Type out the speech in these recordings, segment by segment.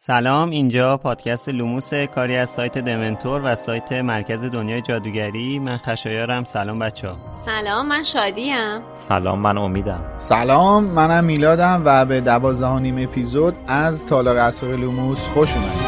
سلام اینجا پادکست لوموس کاری از سایت دمنتور و سایت مرکز دنیای جادوگری. من خشایارم. سلام بچه ها سلام من شادیم. سلام من امیدم. سلام منم میلادم و به دوازدهمین اپیزود از تالار اسرار لوموس خوش اومدید.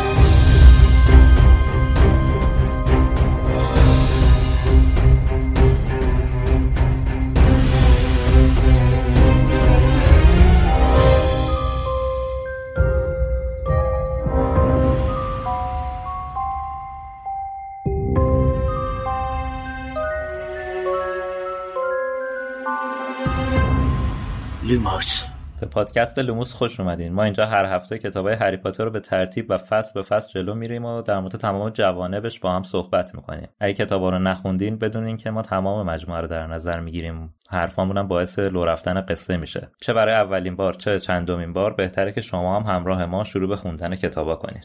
پادکست لوموس خوش اومدین. ما اینجا هر هفته کتاب های هری پاتر رو به ترتیب و فصل به فصل جلو میریم و در مورد تمام جوانبش با هم صحبت می‌کنیم. اگه کتاب رو نخوندین بدونین که ما تمام مجموعه رو در نظر می‌گیریم. حرفامون هم باعث لو رفتن قصه میشه. چه برای اولین بار چه چندمین بار بهتره که شما هم همراه ما شروع به خوندن کتابا کنین.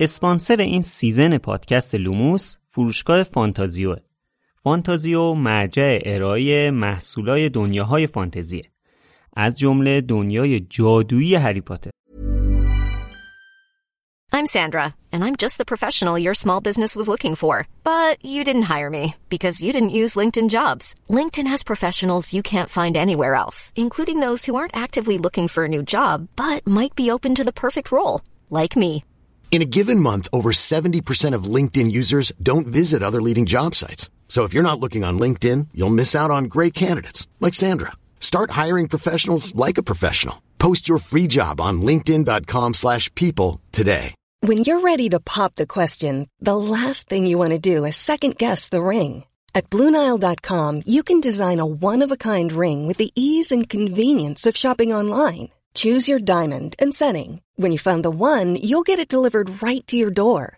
اسپانسر این season پادکست لوموس فروشگاه فانتازیو. فانتازیو مرجع ارائه محصولای دنیاهای فانتزیه از جمله دنیای جادویی هری پاتر I'm Sandra and I'm just the professional your small business was looking for but you didn't hire me because you didn't use LinkedIn Jobs LinkedIn has professionals you can't find anywhere else including those who aren't actively looking for a new job but might be open to the perfect role like me In a given month over 70% of LinkedIn users don't visit other leading job sites So if you're not looking on LinkedIn, you'll miss out on great candidates like Sandra. Start hiring professionals like a professional. Post your free job on linkedin.com/people today. When you're ready to pop the question, the last thing you want to do is second guess the ring. At bluenile.com, you can design a one-of-a-kind ring with the ease and convenience of shopping online. Choose your diamond and setting. When you find the one, you'll get it delivered right to your door.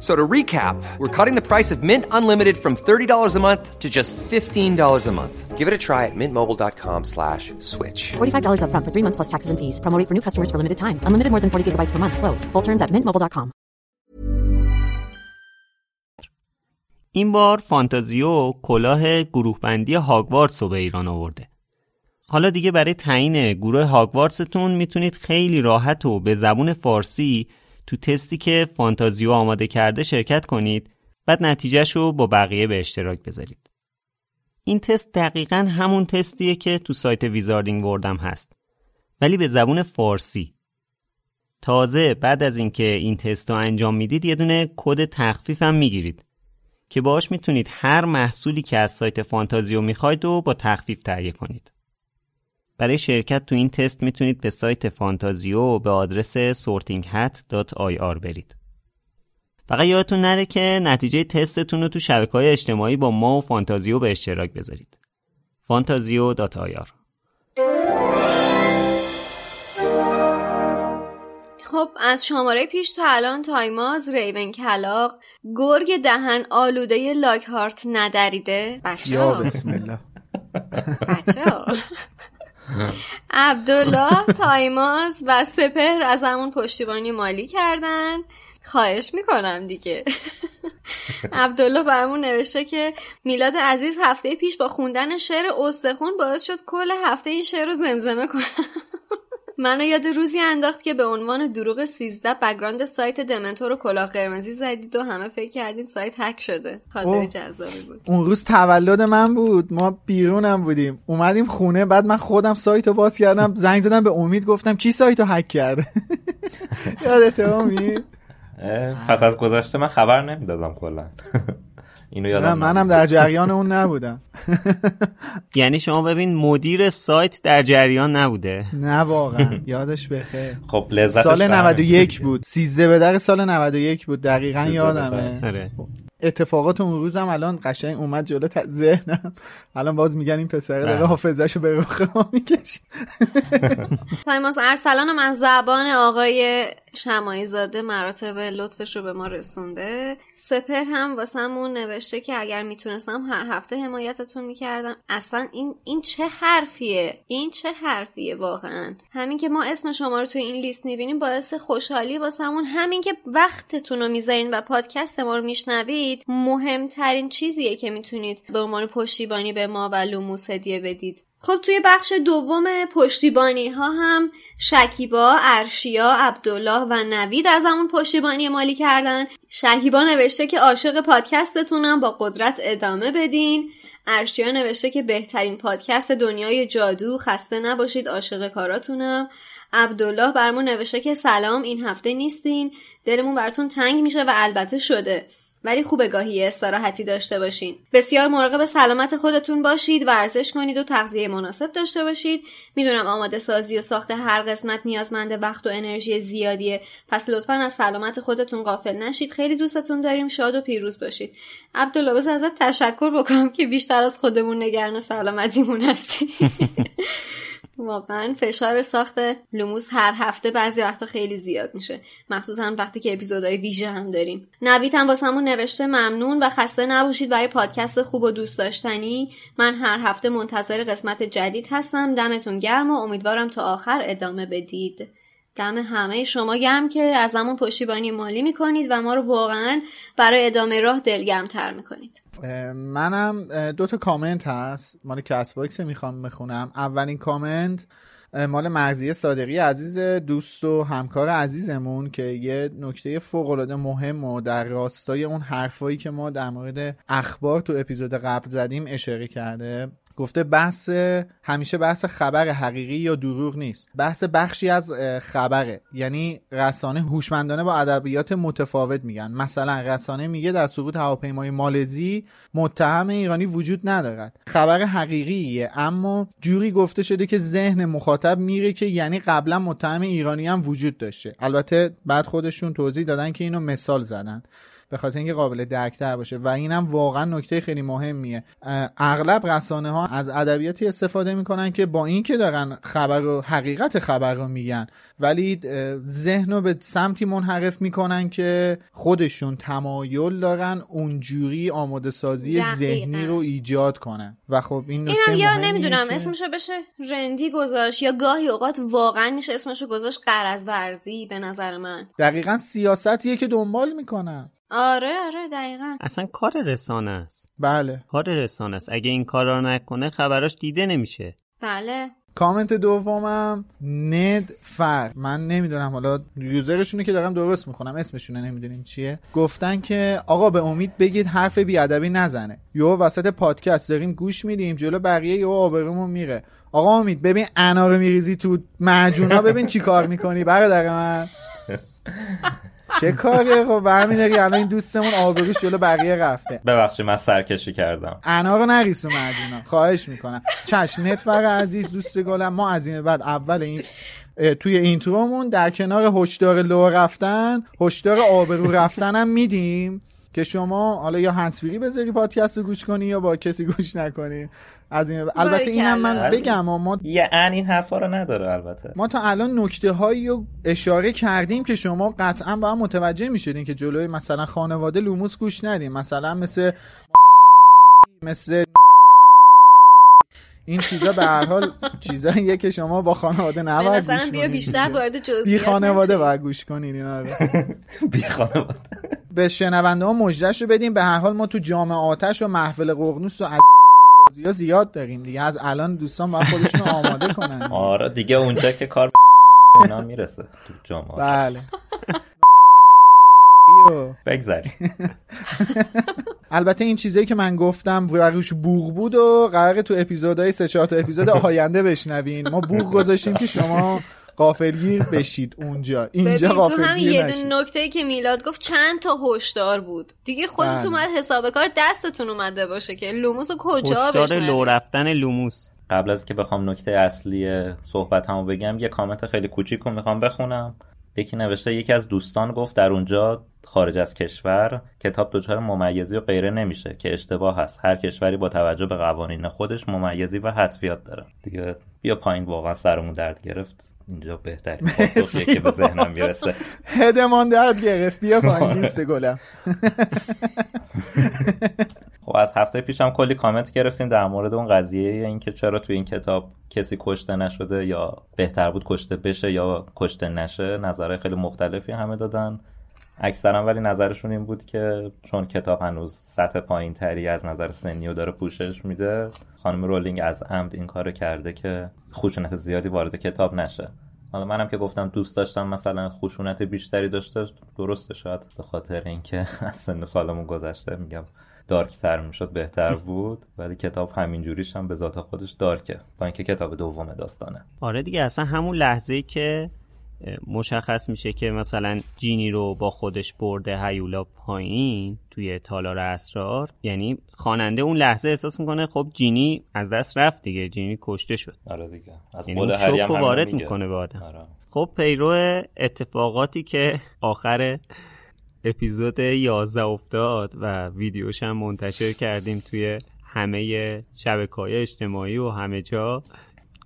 So to recap, we're cutting the price of Mint Unlimited from $30 a month to just $15 a month. Give it a try at mintmobile.com slash switch. $45 upfront for three months plus taxes and fees promoting for new customers for limited time unlimited more than 40 gigabytes per month slows full terms at mintmobile.com این بار فانتازیو کلاه گروه بندی هاگوارتس رو به ایران آورده حالا دیگه برای تعیین گروه هاگوارتستون میتونید خیلی راحت و به زبون فارسی تو تستی که فانتازیو آماده کرده شرکت کنید بعد نتیجهش رو با بقیه به اشتراک بذارید. این تست دقیقا همون تستیه که تو سایت Wizarding World هم هست ولی به زبون فارسی. تازه بعد از اینکه این تست رو انجام می‌دید یه دونه کد تخفیف هم می‌گیرید که باش می‌تونید هر محصولی که از سایت فانتازیو می‌خواید و با تخفیف تهیه کنید. برای شرکت تو این تست می‌تونید به سایت فانتازیو به آدرس sortinghat.ir برید. فقط یادتون نره که نتیجه تستتون رو تو شبکه های اجتماعی با ما و فانتازیو به اشتراک بذارید. fantazio.ir خب از شماره پیش تا الان تایماز ریونکلاو گرگ دهن آلوده لاکهارت ندریده؟ بچه یا بسم الله. بچه عبدالله تایماز و سپهر از همون پشتیبانی مالی کردن. خواهش می‌کنم دیگه. عبدالله برمون نوشته که میلاد عزیز هفته پیش با خوندن شعر استخون باعث شد کل هفته این شعر رو زمزمه کنم. منو یاد روزی انداخت که به عنوان دروغ 13 بگراند سایت دمنتور و کلاه قرمزی زدید و همه فکر کردیم سایت هک شده. خاطر جذابی بود. اون روز تولد من بود. ما بیرونم بودیم. اومدیم خونه بعد من خودم سایت رو باز کردم. زنگ زدم به امید گفتم کی سایت رو هک کرده؟ یادت امید؟ پس از گذشته من خبر نمی‌دادم کلا. اینو نه یادم منم در جریان اون نبودم. یعنی شما ببین مدیر سایت در جریان نبوده. نه واقعا. یادش بخیر. خب لذتش سال به همین. 91 بود. 13 به در سال 91 بود. دقیقا 13 یادمه. آره. اتفاقات اون روزم الان قشنگ اومد جلو. ذهنم. الان باز میگن این پسره داره حافظهشو به رخ ما می‌کشه. تایماز ارسلانم از زبان آقای شمایی زاده مراتب لطفش رو به ما رسونده. سپهر هم واسمون نوشته که اگر می‌تونستم هر هفته حمایتتون می‌کردم. اصلا این این چه حرفیه؟ این چه حرفیه واقعا؟ همین که ما اسم شما رو توی این لیست می‌بینیم باعث خوشحالی واسمون. همین که وقتتون رو می‌ذارین و پادکست ما رو میشنوید مهمترین چیزیه که می‌تونید به عنوان پشتیبانی به ما و لوموس هدیه بدید. خب توی بخش دوم پشتیبانی ها هم شکیبا، ارشیا، عبدالله و نوید از همون پشتیبانی مالی کردن. شکیبا نوشته که عاشق پادکستتونم با قدرت ادامه بدین. ارشیا نوشته که بهترین پادکست دنیای جادو خسته نباشید عاشق کاراتونم. عبدالله برمون نوشته که سلام این هفته نیستین. دلمون براتون تنگ میشه و البته شده. ولی خوب گاهی استراحتی داشته باشین. بسیار مراقب سلامت خودتون باشید ورزش کنید و تغذیه مناسب داشته باشید. می‌دونم آماده سازی و ساخت هر قسمت نیازمند وقت و انرژی زیادیه. پس لطفا از سلامت خودتون غافل نشید. خیلی دوستتون داریم. شاد و پیروز باشید. عبدالله ازت تشکر بکنم که بیشتر از خودمون نگران سلامتیمون هستی. واقعا فشار ساخت لوموس هر هفته بعضی وقتا خیلی زیاد میشه. مخصوصا وقتی که اپیزودهای ویژه هم داریم. نوید هم واسمون نوشته ممنون و خسته نباشید برای پادکست خوب و دوست داشتنی. من هر هفته منتظر قسمت جدید هستم. دمتون گرم و امیدوارم تا آخر ادامه بدید. دم همه شما گرم که از همون پشتیبانی مالی می‌کنید و ما رو واقعا برای ادامه راه دلگرمتر می‌کنید. منم دو تا کامنت هست. مال کست باکس می‌خوام بخونم. اولین کامنت مال مرزی صادقی عزیز دوست و همکار عزیزمون که یه نکته فوق مهم و در راستای اون حرفایی که ما در مورد اخبار تو اپیزود قبل زدیم اشاره کرده. گفته بحث همیشه بحث خبر حقیقی یا دروغ نیست. بحث بخشی از خبره. یعنی رسانه هوشمندانه با ادبیات متفاوت میگن. مثلا رسانه میگه در سقوط هواپیمای مالزی متهم ایرانی وجود ندارد. خبر حقیقیه اما جوری گفته شده که ذهن مخاطب میره که یعنی قبلا متهم ایرانی هم وجود داشته. البته بعد خودشون توضیح دادن که اینو مثال زدن. به خاطر اینکه قابل درکتر باشه. و اینم واقعا نکته خیلی مهمیه. اغلب رسانه ها از ادبیاتی استفاده می‌کنن که با اینکه دارن خبر و حقیقت خبر رو میگن ولی ذهن رو به سمتی منحرف می‌کنن که خودشون تمایل دارن اونجوری آماده سازی ذهنی رو ایجاد کنن. و خب این اینم یا نمی‌دونم که... اسمشو بشه رندی گذاشت یا گاهی اوقات واقعا میشه اسمشو گذاشت قرض ورزی به نظر من. دقیقا سیاستیه که دنبال می‌کنن. آره آره دقیقا. اصلا کار رسانه است. بله. کار رسانه است. اگه این کار رو نکنه خبراش دیده نمیشه. بله. کامنت دومم ند فر. من نمی‌دونم حالا یوزرشونه که دارم درست می‌کنم اسمشونه نمی‌دونیم چیه. گفتن که آقا به امید بگید حرف بیادبی نزنه. یو وسط پادکست داریم گوش میدیم جلو بقیه یو آبرومون میره. آقا امید ببین انار میریزی تو معجونا ببین چی کار می‌کنی برادر من. چه کاریه؟ خب برمیداری الان این دوستمون آبروش جلو بقیه رفته. ببخشید من سرکشی کردم. انا رو نریسو مردونا خواهش می‌کنم. چشم نتفر عزیز دوست گلم. ما از این بعد اول این توی اینترومون در کنار هشدار لو رفتن هشدار آبرو رفتن هم میدیم. که شما حالا یا هنسفیری بذاری پادکست رو گوش کنی یا با کسی گوش نکنی. از این البته اینم من بگم ما یه ان این حرفا رو نداره البته. ما تا الان نکته هایی رو اشاره کردیم که شما قطعا با هم متوجه می‌شدین که جلوی مثلا خانواده لوموس گوش ندیم مثلا مثل مثل این چیزا به هر حال چیزاییه که شما با خانواده نباید گوش بیا بیشتر وارد جزئیات بی خانواده باید گوش کنین اینا بی خانواده. به شنونده ها مجدش رو بدیم. به هر حال ما تو جامعه آتش و محفل قرنوس و یا زیاد داریم دیگه. از الان دوستان باید خودشون آماده کنن. آره دیگه اونجا که کار اینا می‌رسه تو جامعه بله. بگذاریم. البته این چیزایی که من گفتم روش بوغ بود و قرار تو اپیزودهای سه چهار تا اپیزود آینده بشنوین. ما بوغ گذاشتیم که شما قافلگیر بشید اونجا. اینجا قافلگیر تو هم یه دون نکته که میلاد گفت چند تا هشدار بود. دیگه خودتون بله. اومد حساب کار دستتون اومده باشه که لوموس کجا هشدار لو رفتن لوموس. قبل از که بخوام نکته اصلی صحبت همو بگم یه کامنت خیلی کوچیک رو می‌خوام بخونم. یکی نوشته یکی از دوستان گفت در اونجا خارج از کشور کتاب دچار ممیزی و غیره نمیشه که اشتباه هست هر کشوری با توجه به قوانین خودش ممیزی و حذفیات داره. دیگه بیا پایین واقعا سرمون درد گرفت. اینجا بهترین پاسخیه که به ذهنم می‌رسه. هدمان درد گرفت. بیا پایین لیست گلم. خب از هفته پیش هم کلی کامنت گرفتیم در مورد اون قضیه اینکه چرا توی این کتاب کسی کشته نشده یا بهتر بود کشته بشه یا کشته نشه. نظرهای خیلی مختلفی همه دادن. اکثرا ولی نظرشون این بود که چون کتاب هنوز سطح پایین تری از نظر سنی و داره پوشش میده خانم رولینگ از عمد این کارو کرده که خشونت زیادی وارد کتاب نشه. حالا منم که گفتم دوست داشتم مثلا خشونت بیشتری داشته درسته شاید. به خاطر اینکه از سن سالمون گذشته میگم دارکتر می‌شد بهتر بود. ولی کتاب همینجوریش هم به ذات خودش دارکه با اینکه کتاب دوم داستانه. آره دیگه اصلا همون لحظه که مشخص میشه که مثلا جینی رو با خودش برده هیولا پایین توی تالار اسرار یعنی خواننده اون لحظه احساس می‌کنه خب جینی از دست رفت دیگه جینی کشته شد. آره دیگه. از یعنی اون شوک رو وارد می‌کنه به آدم. آره. خب پیرو اتفاقاتی که آخر اپیزود 11 افتاد و ویدیوش هم منتشر کردیم توی همه شبکه های اجتماعی و همه جا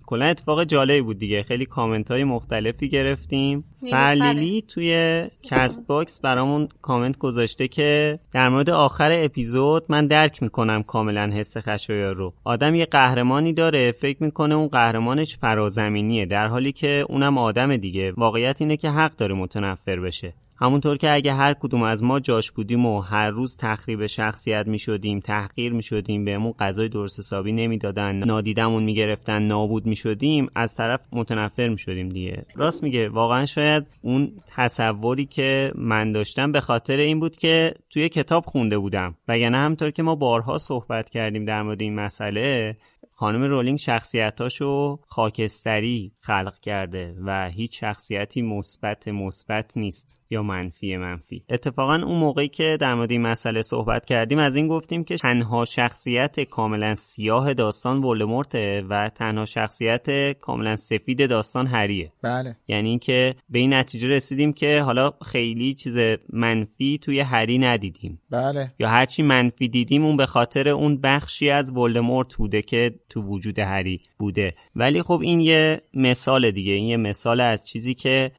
کلا اتفاق جالبی بود دیگه. خیلی کامنت های مختلفی گرفتیم. فرلیلی توی کست باکس برامون کامنت گذاشته که در مورد آخر اپیزود من درک می‌کنم کاملا حس خشایار رو. آدم یه قهرمانی داره. فکر می‌کنه اون قهرمانش فرازمینیه در حالی که اونم آدم دیگه. واقعیت اینه که حق داره متنفر بشه. همونطور که اگه هر کدوم از ما جاش بودیم و هر روز تخریب شخصیت می شدیم تحقیر می شدیم بهمون غذای درست حسابی نمی‌دادن نادیدمون می‌گرفتن نابود می شدیم از طرف متنفر می شدیم دیگه. راست میگه. واقعا شاید اون تصوری که من داشتم به خاطر این بود که توی کتاب خونده بودم. وگرنه همطور که ما بارها صحبت کردیم در مورد این مسئله خانم رولینگ شخصیتاشو خاکستری خلق کرده و هیچ شخصیتی مثبت مثبت نیست. یا منفی منفی. اتفاقا اون موقعی که در مورد این مسئله صحبت کردیم از این گفتیم که تنها شخصیت کاملا سیاه داستان ولدمورته و تنها شخصیت کاملا سفید داستان هریه. بله. یعنی اینکه به این نتیجه رسیدیم که حالا خیلی چیز منفی توی هری ندیدیم. بله. یا هرچی منفی دیدیم اون به خاطر اون بخشی از ولدمورت بوده که تو وجود هری بوده. ولی خب این یه مثال دیگه این یه مثال از چیزی که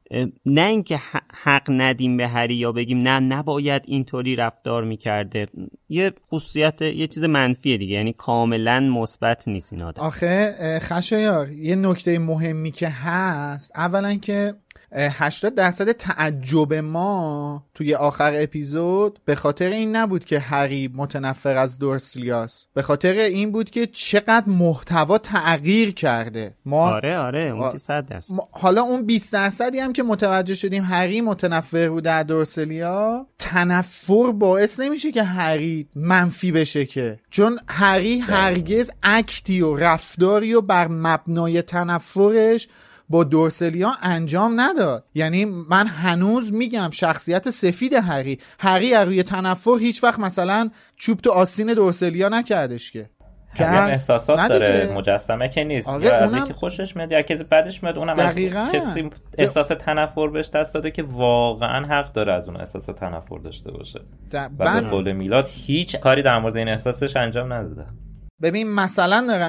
نه اینکه حق ندیم به هری یا بگیم نه نباید اینطوری رفتار می‌کرده. یه خصوصیت یه چیز منفیه دیگه یعنی کاملا مثبت نیست این آدم. آخه خشایار یه نکته مهمی که هست اولا که 80 درصد تعجب ما توی آخر اپیزود به خاطر این نبود که هری متنفر از دورسلیاس به خاطر این بود که چقدر محتوا تغییر کرده. ما آره آره اون که 100 درصد. حالا اون 20 درصدی هم که متوجه شدیم هری متنفر بود در دورسلیا تنفر باعث نمیشه که هری منفی بشه که. چون هری هرگز اکتی و رفتاری و بر مبنای تنفرش با دورسلیا انجام نداد. یعنی من هنوز میگم شخصیت سفید هری. هری روی تنفر هیچ وقت مثلا چوب تو آستین دورسلیا نکردش که. که احساسات داره. مجسمه که نیست. یا از اینکه خوشش میاد یا کسی بعدش میاد اونم از کسی احساس تنفر بهش دست داده که واقعا حق داره از اون احساس تنفر داشته باشه. و به قول میلاد هیچ کاری در مورد این احساسش انجام نداده. ببین مثلا دارم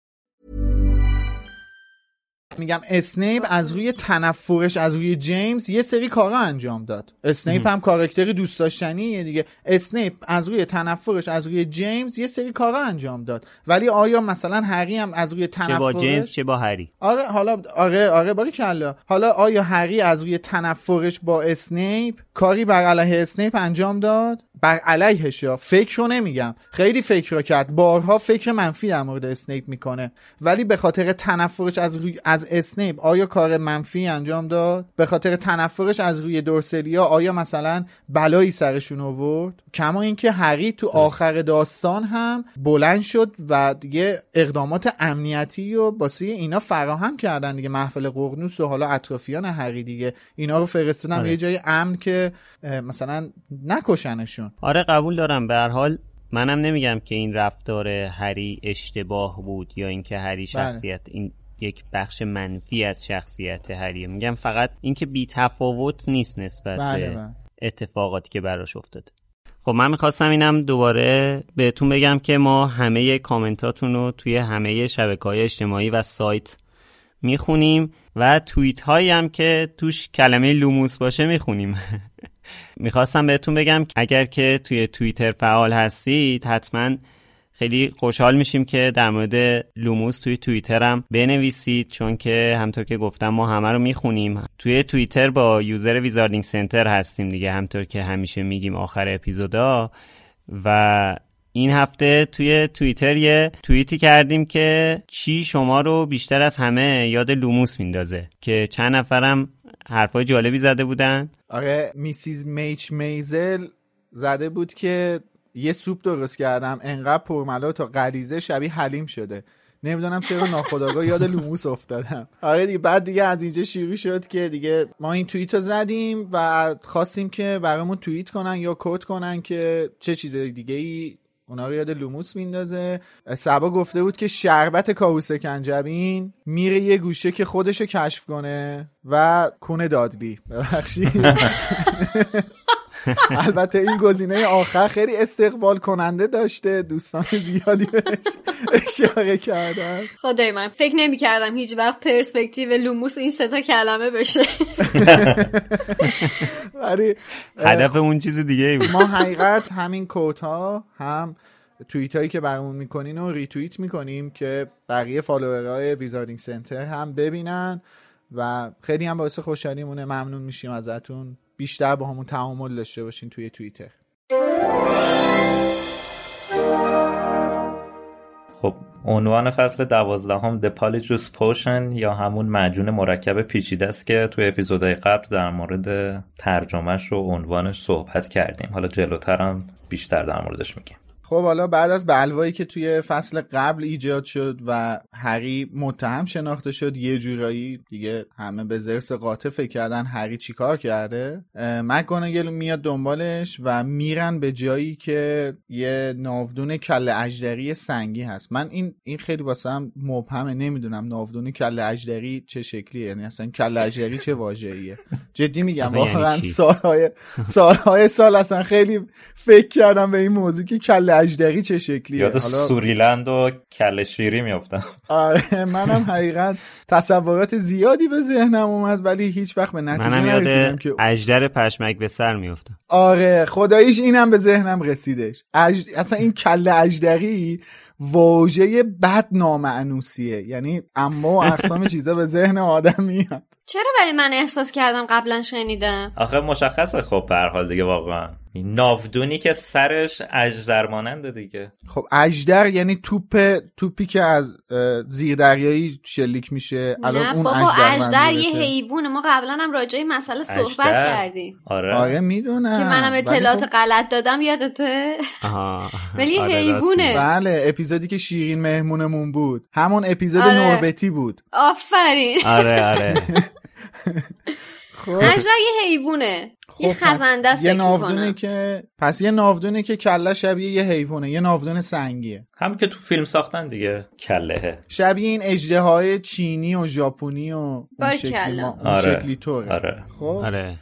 میگم اسنیپ از روی تنفرش از روی جیمز یه سری کارا انجام داد. اسنیپ هم کاراکتری دوست داشتنیه دیگه. اسنیپ از روی تنفرش از روی جیمز یه سری کارا انجام داد. ولی آیا مثلا هری هم از روی چه با تنفرش؟ جیمز چه با هری؟ آره حالا آره آره باری کلا حالا آیا هری از روی تنفرش با اسنیپ؟ کاری بر علیه اسنیپ انجام داد؟ بر علیهش یا؟ فکر رو نمیگم. خیلی فکر رو کرد. بارها فکر منفی در مورد اسنیپ می‌کنه. ولی به خاطر تنفرش از روی از اسنیپ آیا کار منفی انجام داد؟ به خاطر تنفرش از روی دورسلیا آیا مثلا بلایی سرشون آورد؟ کما اینکه هری تو آخر داستان هم بلند شد و دیگه اقدامات امنیتی و واسه اینا فراهم کردن دیگه. محفل قرنوس و حالا اطرافیان هری دیگه. اینا رو فرستادن آره. یه جای امن که اه، مثلا نکشنشون. آره قبول دارم. به هر حال منم نمیگم که این رفتار هری اشتباه بود یا اینکه هری شخصیت این یک بخش منفی از شخصیت هریه. میگم فقط اینکه بی تفاوت نیست نسبت بله، به بله. اتفاقاتی که براش افتاده. خب من می‌خواستم اینم دوباره بهتون بگم که ما همه کامنتاتون رو توی همه شبکه های اجتماعی و سایت می‌خونیم و توییت هایی هم که توش کلمه لوموس باشه می‌خونیم. می‌خواستم بهتون بگم اگر که توی توییتر فعال هستید حتما خیلی خوشحال میشیم که در مورد لوموس توی توییتر هم بنویسید چون که همطور که گفتم ما همه رو می‌خونیم. توی توییتر با user Wizarding Center هستیم دیگه همطور که همیشه میگیم آخر اپیزودا. و این هفته توی توییتر یه توییتی کردیم که چی شما رو بیشتر از همه یاد لوموس میندازه که چند نفرم حرفای جالبی زده بودن. آره Mrs. Midge Maisel زده بود که یه سوپ درست کردم انقدر پرملات و غلیظه شبیه حلیم شده. نمی‌دونم چرا ناخداگاه یاد لوموس افتادم. آره دیگه بعد دیگه از اینجا شروع شد که دیگه ما این توییت رو زدیم و خواستیم که برامون توییت کنن یا quote کنن که چه چیز دیگه ای اونا رو یاد لوموس میندازه. صبا گفته بود که شربت کاهو سکنجبین میره یه گوشه که خودشو کشف کنه و کون دادلی. ببخشید. البته این گزینه آخر خیلی استقبال کننده داشته. دوستان زیادی بهش اشاره کردن. خدای من فکر نمی کردم هیچ وقت پرسپکتیو لوموس این سه تا کلمه بشه. ولی هدف اون چیز دیگه ای بود. ما حقیقت همین quote ها هم توییت هایی که برامون می‌کنین و ریتوییت می‌کنیم که بقیه follower های Wizarding Center هم ببینن و خیلی هم باعث خوشحالیمونه. ممنون میشیم ازتون. بیشتر با همون تعامل داشته باشین توی توییتر. خب عنوان فصل دوازدهم The Polyjuice Potion یا همون معجون مرکب پیچیده است که توی اپیزودهای قبل در مورد ترجمهش و عنوانش صحبت کردیم. حالا جلوتر هم بیشتر در موردش میگیم. خب حالا بعد از بلوایی که توی فصل قبل ایجاد شد و هری متهم شناخته شد یه جورایی دیگه همه به زرس قاطع فکر کردن هری چیکار کرده. مکگوناگل میاد دنبالش و میرن به جایی که یه ناودون کله اجدری سنگی هست. من این این خیلی واسم مبهمه نمی‌دونم ناودون کله اجدری چه شکلیه یعنی اصلا کله اجدری چه واژه‌ایه. جدی میگم یعنی واقعا؟ سالهای سالهای سال اصلا خیلی فکر کردم به این موضوع که کله اجدری چه شکلیه؟ یاد سوریلند و کل شیری میافتم. آره منم حقیقت تصورات زیادی به ذهنم اومد ولی هیچ وقت به نتیجه منم نرسیدم یاد که اجدر پشمک به سر میفتم آره خداییش اینم به ذهنم رسیدش. اج... اصلا این کله اجدری واژه بد نامعنوسیه یعنی اما و اقسام چیزا به ذهن آدم میاد. چرا ولی من احساس کردم قبلا شنیدم؟ آخه مشخصه خب به هر حال دیگه واقعا. ناودونی که سرش اجدر ماننده دیگه. خب اجدر یعنی توپ توپی که از اه، زیردریایی شلیک میشه. الان نه اون بابا اجدر اجدر یه. حیوانه. ما قبلا هم راجع به این مسئله صحبت اژدر؟ کردیم. آره. آره می‌دونم. که منم اطلاعات خب- غلط دادم یادته. ولی آره، حیوونه. بله اپیزودی که شیرین مهمونمون بود. همون اپیزود آره. نوربتی بود. آفرین. آره آره. خب. یه حیوونه. خب، پس خزنده است یه ناودونه. که پس یه ناودونه که کله شبیه یه حیوانه یه ناودون سنگیه. هم که تو فیلم ساختن دیگه کلهه. شبیه این اجده چینی و ژاپنی و اون شکلی. ما... اون آره. شکلی طوره آره. خب. آره.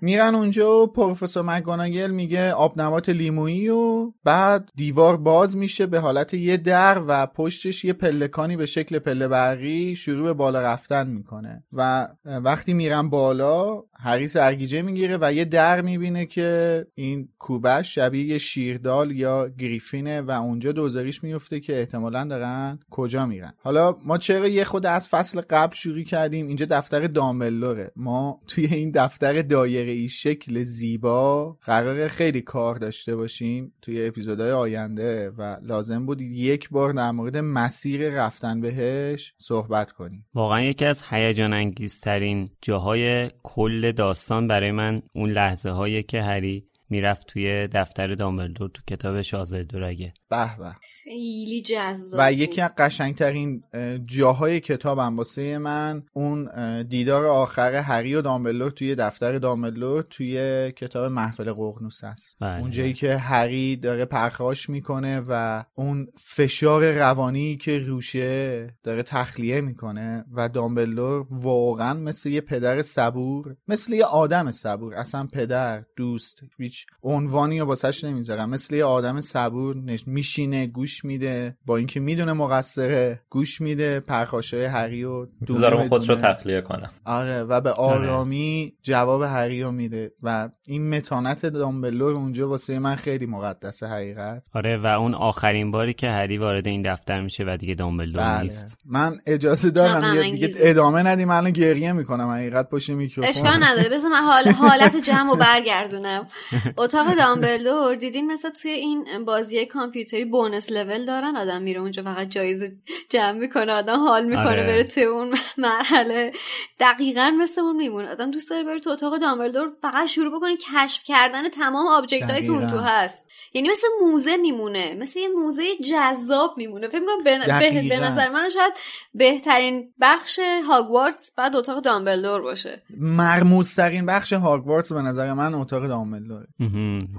میرن اونجا و پروفسور مکگوناگل میگه آب نبات لیمویی و بعد دیوار باز میشه به حالت یه در و پشتش یه پلکانی به شکل پله برقی شروع به بالا رفتن می‌کنه. و وقتی میرن بالا هری سرگیجه می‌گیره و یه در می‌بینه که این کوبش شبیه یه شیردال یا گریفینه و اونجا دوزاریش میفته که احتمالا دارن کجا میرن. حالا ما چرا یه خود از فصل قبل شروع کردیم؟ اینجا دفتر دامبلوره. ما توی این دفتر دایره ای شکل زیبا قرار خیلی کار داشته باشیم توی اپیزودهای آینده و لازم بود یک بار در مورد مسیر رفتن بهش صحبت کنیم. واقعا یکی از هیجان انگیزترین جاهای کل داستان برای من اون لحظه هایی که هری می‌رفت توی دفتر دامبلدور تو کتاب شاهزاده دورگه به به خیلی جذاب و. یکی از قشنگترین اه، جاهای کتابم واسه من اون دیدار آخر هری و دامبلور توی دفتر دامبلور توی کتاب محفل ققنوس است بله. اون جایی که هری داره پرخاش می‌کنه و اون فشار روانی که روشه داره تخلیه می‌کنه و دامبلور واقعا مثل یه پدر صبور مثل یه آدم صبور اصلا پدر دوست هیچ عنوانی رو واسش نمی‌ذارم. مثل یه آدم صبور نش... میشینه گوش میده با اینکه می‌دونه مقصره گوش میده پرخاشای هری و دونه خودش رو. تخلیه کنم. آره و به آرامی جواب هری رو میده. و این متانت دامبلور اونجا واسه من خیلی مقدسه حقیقت. آره و اون آخرین باری که هری وارد این دفتر میشه و دیگه دامبلدور بله. نیست. من اجازه دارم دیگه انگیزه. ادامه ندیم من الان گریه می‌کنم حقیقت پشت میکروفون. اشکال نداره. بذار من حال حالت جمع برگردونم. اتاق دامبلدور دیدین مثل توی این بازی کامپیوتری bonus level دارن آدم میره اونجا فقط جایزه جمع می‌کنه آدم حال می‌کنه آره. بره توی اون مرحله. دقیقا مثل اون میمونه. آدم دوست داره بره تو اتاق دامبلدور فقط شروع بکنه کشف کردن تمام object هایی که اون تو. هست. یعنی مثل موزه میمونه. مثل یه موزه جذاب میمونه. فکر می‌کنم به, به, نظر من شاید بهترین بخش هاگوارتس بعد اتاق دامبلدور باشه. مرموزترین بخش هاگوارتس به نظر من اتاق دامبلدوره. مهم.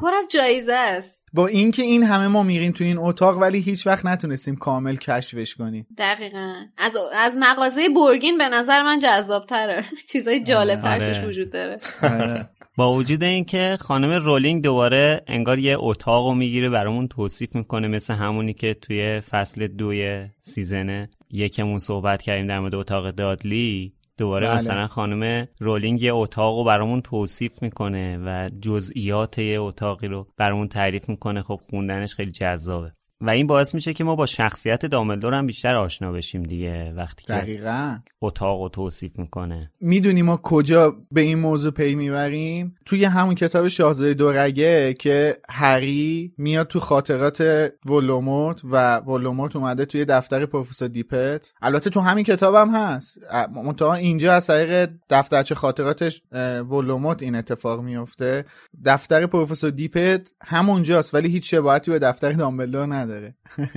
پر از جایزه است. با اینکه این همه ما میریم تو این اتاق ولی هیچ وقت نتونستیم کامل کشفش کنیم. دقیقا. از از مغازه برگین به نظر من جذاب تره چیزای جالب تر آره. توش وجود داره. آره. با وجود اینکه خانم رولینگ دوباره انگار یه اتاق رو می‌گیره برامون توصیف می‌کنه مثل همونی که توی فصل دوی سیزنه یکمون صحبت کردیم در مورد اتاق دادلی. دوباره بله. مثلا خانم رولینگ یه اتاق رو برامون توصیف می‌کنه و جزئیات یه اتاقی رو برامون تعریف می‌کنه خب خوندنش خیلی جذابه و این باعث میشه که ما با شخصیت دامبلدور هم بیشتر آشنا بشیم دیگه وقتی که دقیقا. اتاق رو توصیف می‌کنه. می‌دونی ما کجا به این موضوع پی می‌بریم؟ توی همون کتاب شاهزاده دورگه که هری میاد تو خاطرات ولدمورت و ولدمورت اومده توی دفتر پروفسور دیپت. البته تو همین کتابم هست. منتها اینجا از طریق دفترچه خاطراتش ولوموت این اتفاق میفته دفتر پروفسور دیپت همونجاست ولی هیچ شباهتی به دفتر دامبلدور نداره.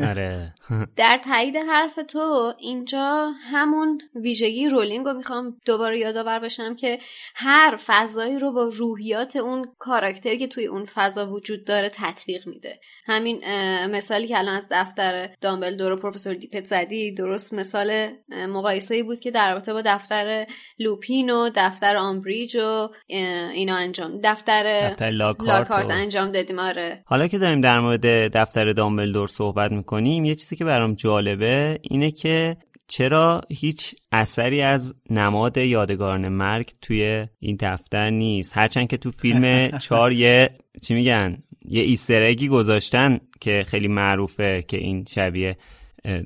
آره. در تایید حرف تو اینجا همون ویژگی رولینگ رو می‌خوام دوباره یادآور بشم که هر فضایی رو با روحیات اون کاراکتری که توی اون فضا وجود داره تطبیق میده. همین مثالی که الان از دفتر دامبلدور و پروفسور دیپت زدی درست مثال مقایسه بود که در رابطه با دفتر لوپین و دفتر آمبریج و اینا انجام دفتر دفتر لاکارت لاکارت انجام دادیم آره. حالا که داریم در مورد دفتر دامبلدور صحبت می‌کنیم یه چیزی که برام جالبه اینه که چرا هیچ اثری از نماد یادگاران مرگ توی این دفتر نیست. هرچند که تو فیلم چار یه چی میگن یه ایسترگی گذاشتن که خیلی معروفه که این شبیه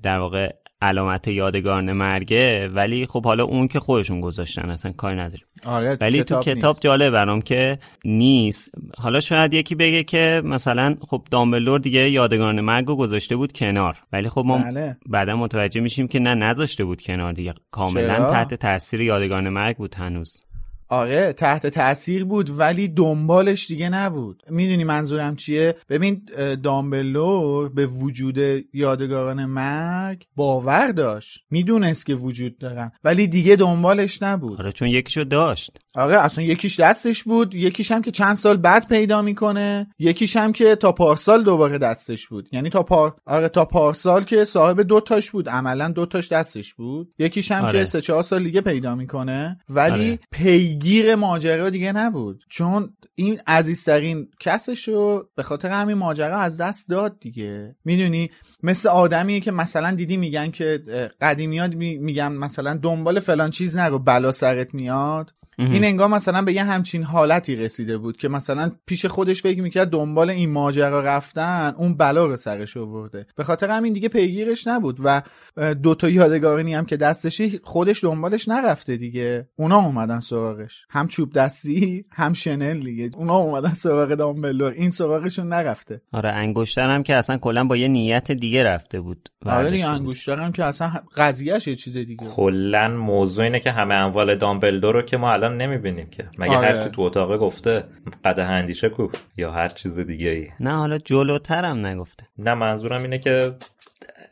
در واقع علامت یادگاران مرگه ولی خب حالا اون که خودشون گذاشتن اصلا کاری نداریم آره ولی تو کتاب نیست. جالب برام که نیست حالا شاید یکی بگه که مثلا خب دامبلدور دیگه یادگان مرگ رو گذاشته بود کنار ولی خب ما بله. بعدا متوجه میشیم که نه نذاشته بود کنار دیگه کاملا؟ تحت تاثیر یادگان مرگ بود هنوز آره تحت تاثیر بود ولی دنبالش دیگه نبود. می‌دونی منظورم چیه؟ ببین دامبلور به وجود یادگاران مرگ باور داشت. می‌دونست که وجود دارن ولی دیگه دنبالش نبود. آره چون یکیشو داشت. آره اصلا یکیش دستش بود یکیش هم که چند سال بعد پیدا می‌کنه یکیش هم که تا پارسال دوباره دستش بود. یعنی تا پار... آره تا پارسال که صاحب دو تاش بود عملا دو تاش دستش بود. یکیش هم آره. که سه چهار سال دیگه پیدا می‌کنه ولی آره. پیگیر ماجرا دیگه نبود. چون این عزیزترین کسش رو به خاطر همین ماجرا از دست داد دیگه. می‌دونی؟ مثل آدمیه که مثلا دیدی میگن که قدیمیات می- میگن مثلا دنبال فلان چیز نرو بلا سرت میاد. این انگار مثلا به یه همچین حالتی رسیده بود که مثلا پیش خودش فکر می‌کرد دنبال این ماجرا رفتن اون بلا رو سرش آورده. به خاطر همین دیگه پیگیرش نبود و اه، دوتا یادگارانی هم که دستشی خودش دنبالش نرفته دیگه. اونا اومدن سراغش. هم چوب دستی هم شنل دیگه. اونا اومدن سراغ دامبلور. این سراغشون نرفته. آره انگشتر هم که اصلا کلا با یه نیت دیگه رفته بود آره دیگه بود. انگشترم که اصلا قضیهش یه چیز دیگه کلا موضوع اینه که همه اموال دامبلدور رو که ما الان نمی‌بینیم که. مگه آره. هر کی تو اتاقه گفته قده اندیشه کو یا هر چیز دیگه ای. نه حالا جلوترم نگفته. نه منظورم اینه که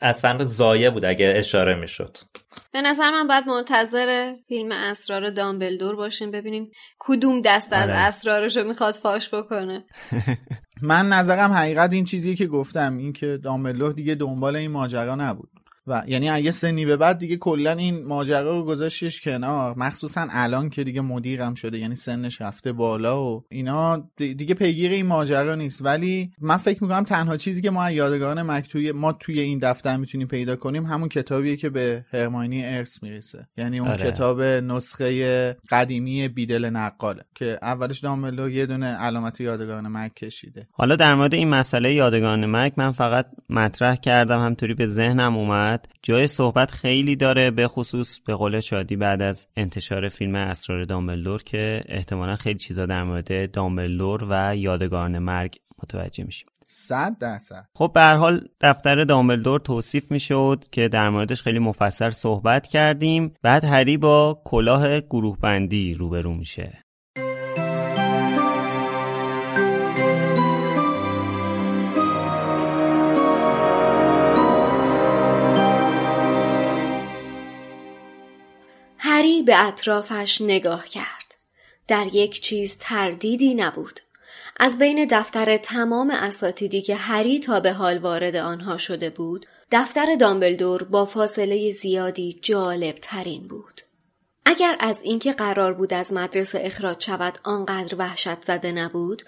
اصلا زایه بود اگه اشاره می‌شد. به نظر من باید منتظر فیلم اسرار دامبلدور باشیم ببینیم کدوم دست از آره. اسرارش رو می‌خواد فاش بکنه. من نظرم حقیقت این چیزیه که گفتم این که دامبلور دیگه دنبال این ماجرا نبود. و یعنی اگه سنی به بعد دیگه کلا این ماجرا رو گذاشتش کنار مخصوصا الان که دیگه مدیرم شده یعنی سنش رفته بالا و اینا دی- دیگه پیگیر این ماجرا نیست. ولی من فکر می‌کنم تنها چیزی که ما از یادگاران مکتوی ما توی این دفتر می‌تونیم پیدا کنیم همون کتابیه که به هرماینی ارث می‌رسه. یعنی اون آره. کتاب نسخه قدیمی بیدل نقاله که اولش دامبلور یه دونه علامت یادگاران مک کشیده. حالا در مورد این مسئله یادگان مرگ من فقط مطرح کردم همطوری به ذهنم اومد. جای صحبت خیلی داره به خصوص به قول شادی بعد از انتشار فیلم اسرار دامبلدور که احتمالا خیلی چیزا در مورد دامبلدور و یادگان مرگ متوجه میشیم. صد درصد. خب به هر حال دفتر دامبلدور توصیف می‌شد که در موردش خیلی مفصل صحبت کردیم بعد هری با کلاه گروه بندی روبرو میشه. هری به اطرافش نگاه کرد. در یک چیز تردیدی نبود. از بین دفتر تمام اساتیدی که هری تا به حال وارد آنها شده بود، دفتر دامبلدور با فاصله زیادی جالب ترین بود. اگر از اینکه قرار بود از مدرسه اخراج شود آنقدر وحشت زده نبود،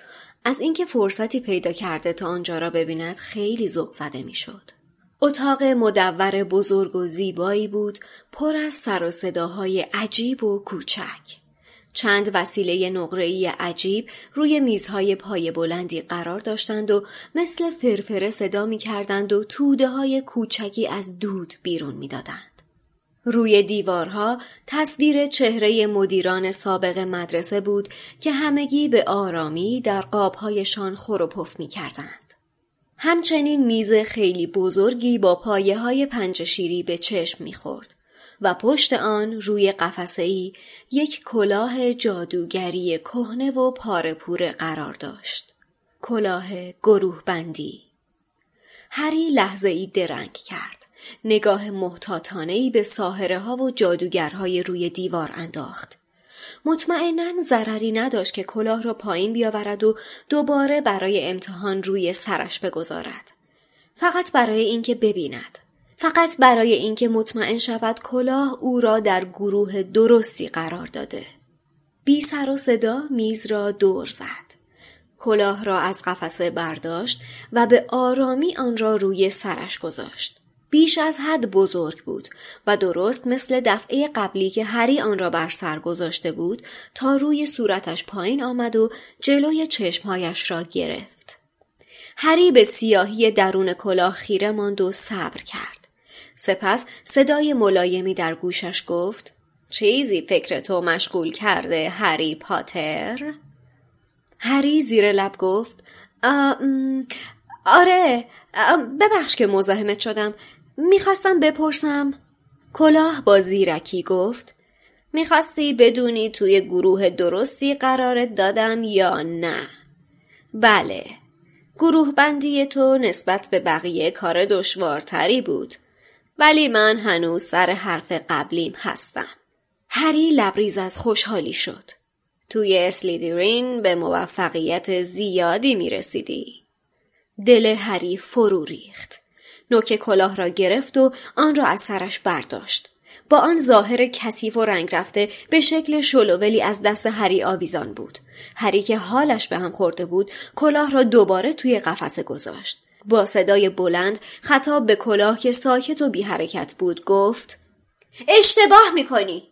از اینکه فرصتی پیدا کرده تا آنجا را ببیند خیلی ذوق زده می‌شد. اتاق مدور بزرگ و زیبایی بود پر از سر و صداهای عجیب و کوچک. چند وسیله نقره‌ای عجیب روی میزهای پای بلندی قرار داشتند و مثل فرفره صدا می کردند و توده های کوچکی از دود بیرون می دادند. روی دیوارها تصویر چهره مدیران سابق مدرسه بود که همگی به آرامی در قابهایشان خور و پف می کردند. همچنین میز خیلی بزرگی با پایه های پنجشیری به چشم می‌خورد و پشت آن روی قفسه‌ای یک کلاه جادوگری کهنه و پاره‌پوره قرار داشت. کلاه گروه بندی. هری لحظه ای درنگ کرد. نگاه محتاطانه ای به ساهره ها و جادوگرهای روی دیوار انداخت. مطمئنا ضرری نداشت که کلاه را پایین بیاورد و دوباره برای امتحان روی سرش بگذارد. فقط برای اینکه ببیند. فقط برای اینکه مطمئن شود کلاه او را در گروه درستی قرار داده. بی سر و صدا میز را دور زد. کلاه را از قفسه برداشت و به آرامی آن را روی سرش گذاشت. بیش از حد بزرگ بود و درست مثل دفعه قبلی که هری آن را بر سر گذاشته بود تا روی صورتش پایین آمد و جلوی چشمهایش را گرفت. هری به سیاهی درون کلاه خیره ماند و صبر کرد. سپس صدای ملایمی در گوشش گفت چیزی فکر تو مشغول کرده هری پاتر؟ هری زیر لب گفت آره ببخش که مزاحمت شدم می‌خواستم بپرسم. کلاه با زیرکی گفت می‌خواستی بدونی توی گروه درستی قرارت دادم یا نه؟ بله. گروه بندی تو نسبت به بقیه کار دشوارتری بود ولی من هنوز سر حرف قبلیم هستم. هری لبریز از خوشحالی شد. توی اسلیدرین به موفقیت زیادی می رسیدی. دل هری فرو ریخت. نوک کلاه را گرفت و آن را از سرش برداشت. با آن ظاهر کثیف و رنگ رفته به شکل شلوولی از دست هری آویزان بود. هری که حالش به هم خورده بود کلاه را دوباره توی قفسه گذاشت. با صدای بلند خطاب به کلاه که ساکت و بی حرکت بود گفت اشتباه می‌کنی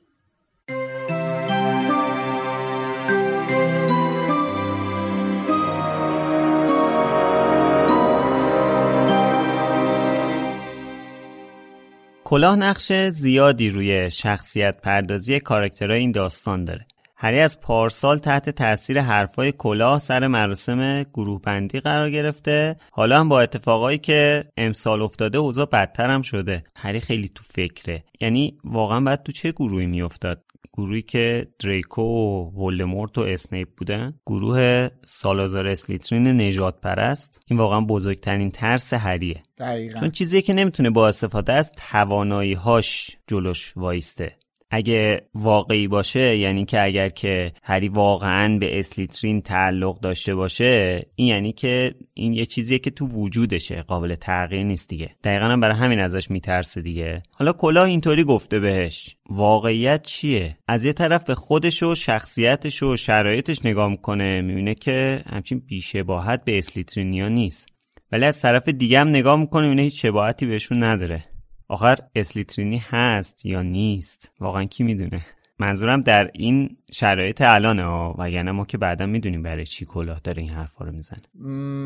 کلاه نقش زیادی روی شخصیت پردازی کاراکترهای این داستان داره. هری از پارسال تحت تاثیر حرفای کلاه سر مراسم گروه بندی قرار گرفته. حالا هم با اتفاقایی که امسال افتاده اوضاع بدتر هم شده. هری خیلی تو فکره. یعنی واقعا باید تو چه گروهی میافتاد؟ گروهی که دریکو و ولدمورت و اسنیپ بودن گروه سالازار اسلیترین نجات پرست این واقعا بزرگترین ترس هریه دقیقا. چون چیزی که نمی‌تونه با استفاده از توانایی هاش جلوش وایسته. اگه واقعی باشه یعنی که اگر که هری واقعا به اسلیترین تعلق داشته باشه این یعنی که این یه چیزیه که تو وجودشه قابل تغییر نیست دیگه. دقیقا هم برای همین ازش میترسه دیگه. حالا کلاه اینطوری گفته بهش. واقعیت چیه؟ از یه طرف به خودش و شخصیتش و شرایطش نگاه می‌کنه می‌بینه که همچین بیشباهت به اسلیترینیا نیست. ولی از طرف دیگه هم نگاه می‌کنه می‌بینه هیچ شباهتی بهشون نداره. آخر اسلیترینی هست یا نیست؟ واقعا کی می‌دونه؟ منظورم در این شرایط الانه ها وگرنه ما که بعدا می‌دونیم برای چی کلاه داره این حرفا رو می‌زنه.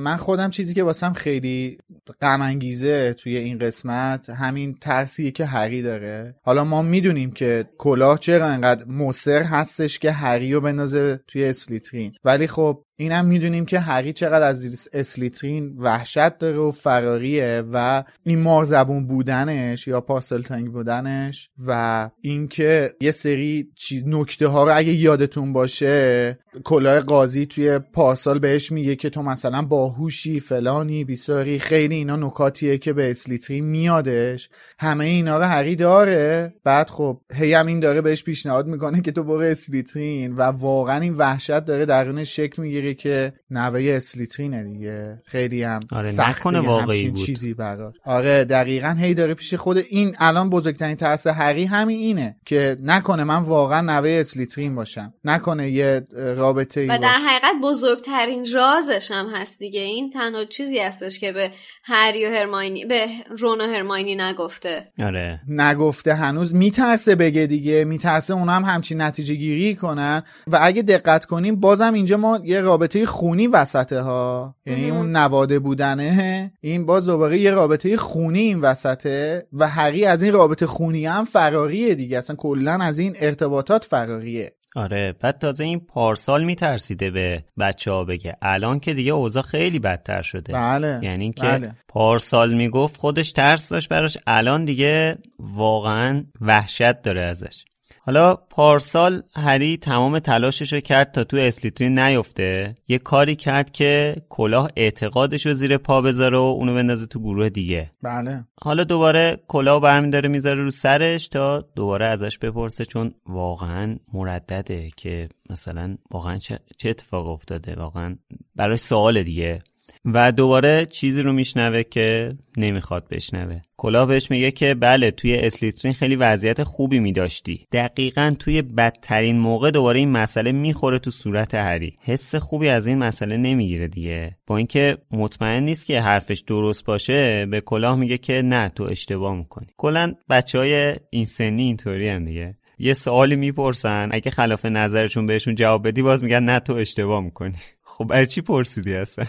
من خودم چیزی که واسم خیلی غم انگیزه توی این قسمت همین ترسیه که هری داره. حالا ما می‌دونیم که کلاه چرا انقدر مصر هستش که هری رو بندازه توی اسلیترین ولی خب اینم می‌دونیم که هری چقدر از اسلیترین وحشت داره و فراریه و این مارزبون بودنش یا پاسلتنگ بودنش و اینکه یه سری نکته ها رو اگه یادتون باشه کلاه قاضی توی پارسال بهش میگه که تو مثلا باهوشی فلانی بیساری خیلی اینا نکاتیه که به اسلیترین میادش. همه اینا رو هری داره. بعد خب هی هم این داره بهش پیشنهاد می‌کنه که تو برو اسلیترین و واقعا این وحشت داره درون شکل می‌گیره که نوه اسلیترینه دیگه. خیلی هم آره سخت نکنه واقعی بود. چیزی برات. آره دقیقا هی داره پیش خود این الان بزرگترین ترس هری همین اینه که نکنه من واقعا نوه اسلیترین باشم. نکنه یه رابطه ای و در حقیقت بزرگترین رازش هم هست دیگه. این تنها چیزی هستش که به هری و هرماینی به رون و هرماینی نگفته. آره. نگفته هنوز. میترسه بگه دیگه. میترسه اونا هم همچین نتیجه گیری کنن. و اگه دقت کنیم بازم اینجا ما یه رابطه خونی وسطه ها یعنی اون نواده بودنه این باز دوباره یه رابطه خونی این وسطه و هری از این رابطه خونی هم فراریه دیگه. اصلا کلا از این ارتباطات فراریه آره بعد تازه این پارسال میترسیده به بچه ها بگه. الان که دیگه اوضاع خیلی بدتر شده. بله یعنی که بله. پارسال می‌گفت خودش ترس داشت براش. الان دیگه واقعا وحشت داره ازش. حالا پارسال هری تمام تلاشش رو کرد تا تو اسلیترین نیفته. یه کاری کرد که کلاه اعتقادش رو زیر پا بذاره و اونو بندازه تو گروه دیگه. بله. حالا دوباره کلاه برمیداره می‌ذاره رو سرش تا دوباره ازش بپرسه چون واقعا مردده که مثلا واقعا چه, چه اتفاق افتاده؟ واقعا برای سوال دیگه. و دوباره چیزی رو میشنوه که نمی‌خواد بشنوه. کلاه بهش میگه که بله توی اسلیترین خیلی وضعیت خوبی میداشتی. دقیقا توی بدترین موقع دوباره این مسئله می‌خوره تو صورت هری. حس خوبی از این مسئله نمی‌گیره دیگه. با اینکه مطمئن نیست که حرفش درست باشه به کلاه میگه که نه تو اشتباه می‌کنی. کلا بچه های این سنی اینطوری دیگه. یه سوالی می‌پرسن اگه خلاف نظرشون بهشون جواب بدی باز میگن نه تو اشتباه می‌کنی. خب برای چی پرسیدی اصلا؟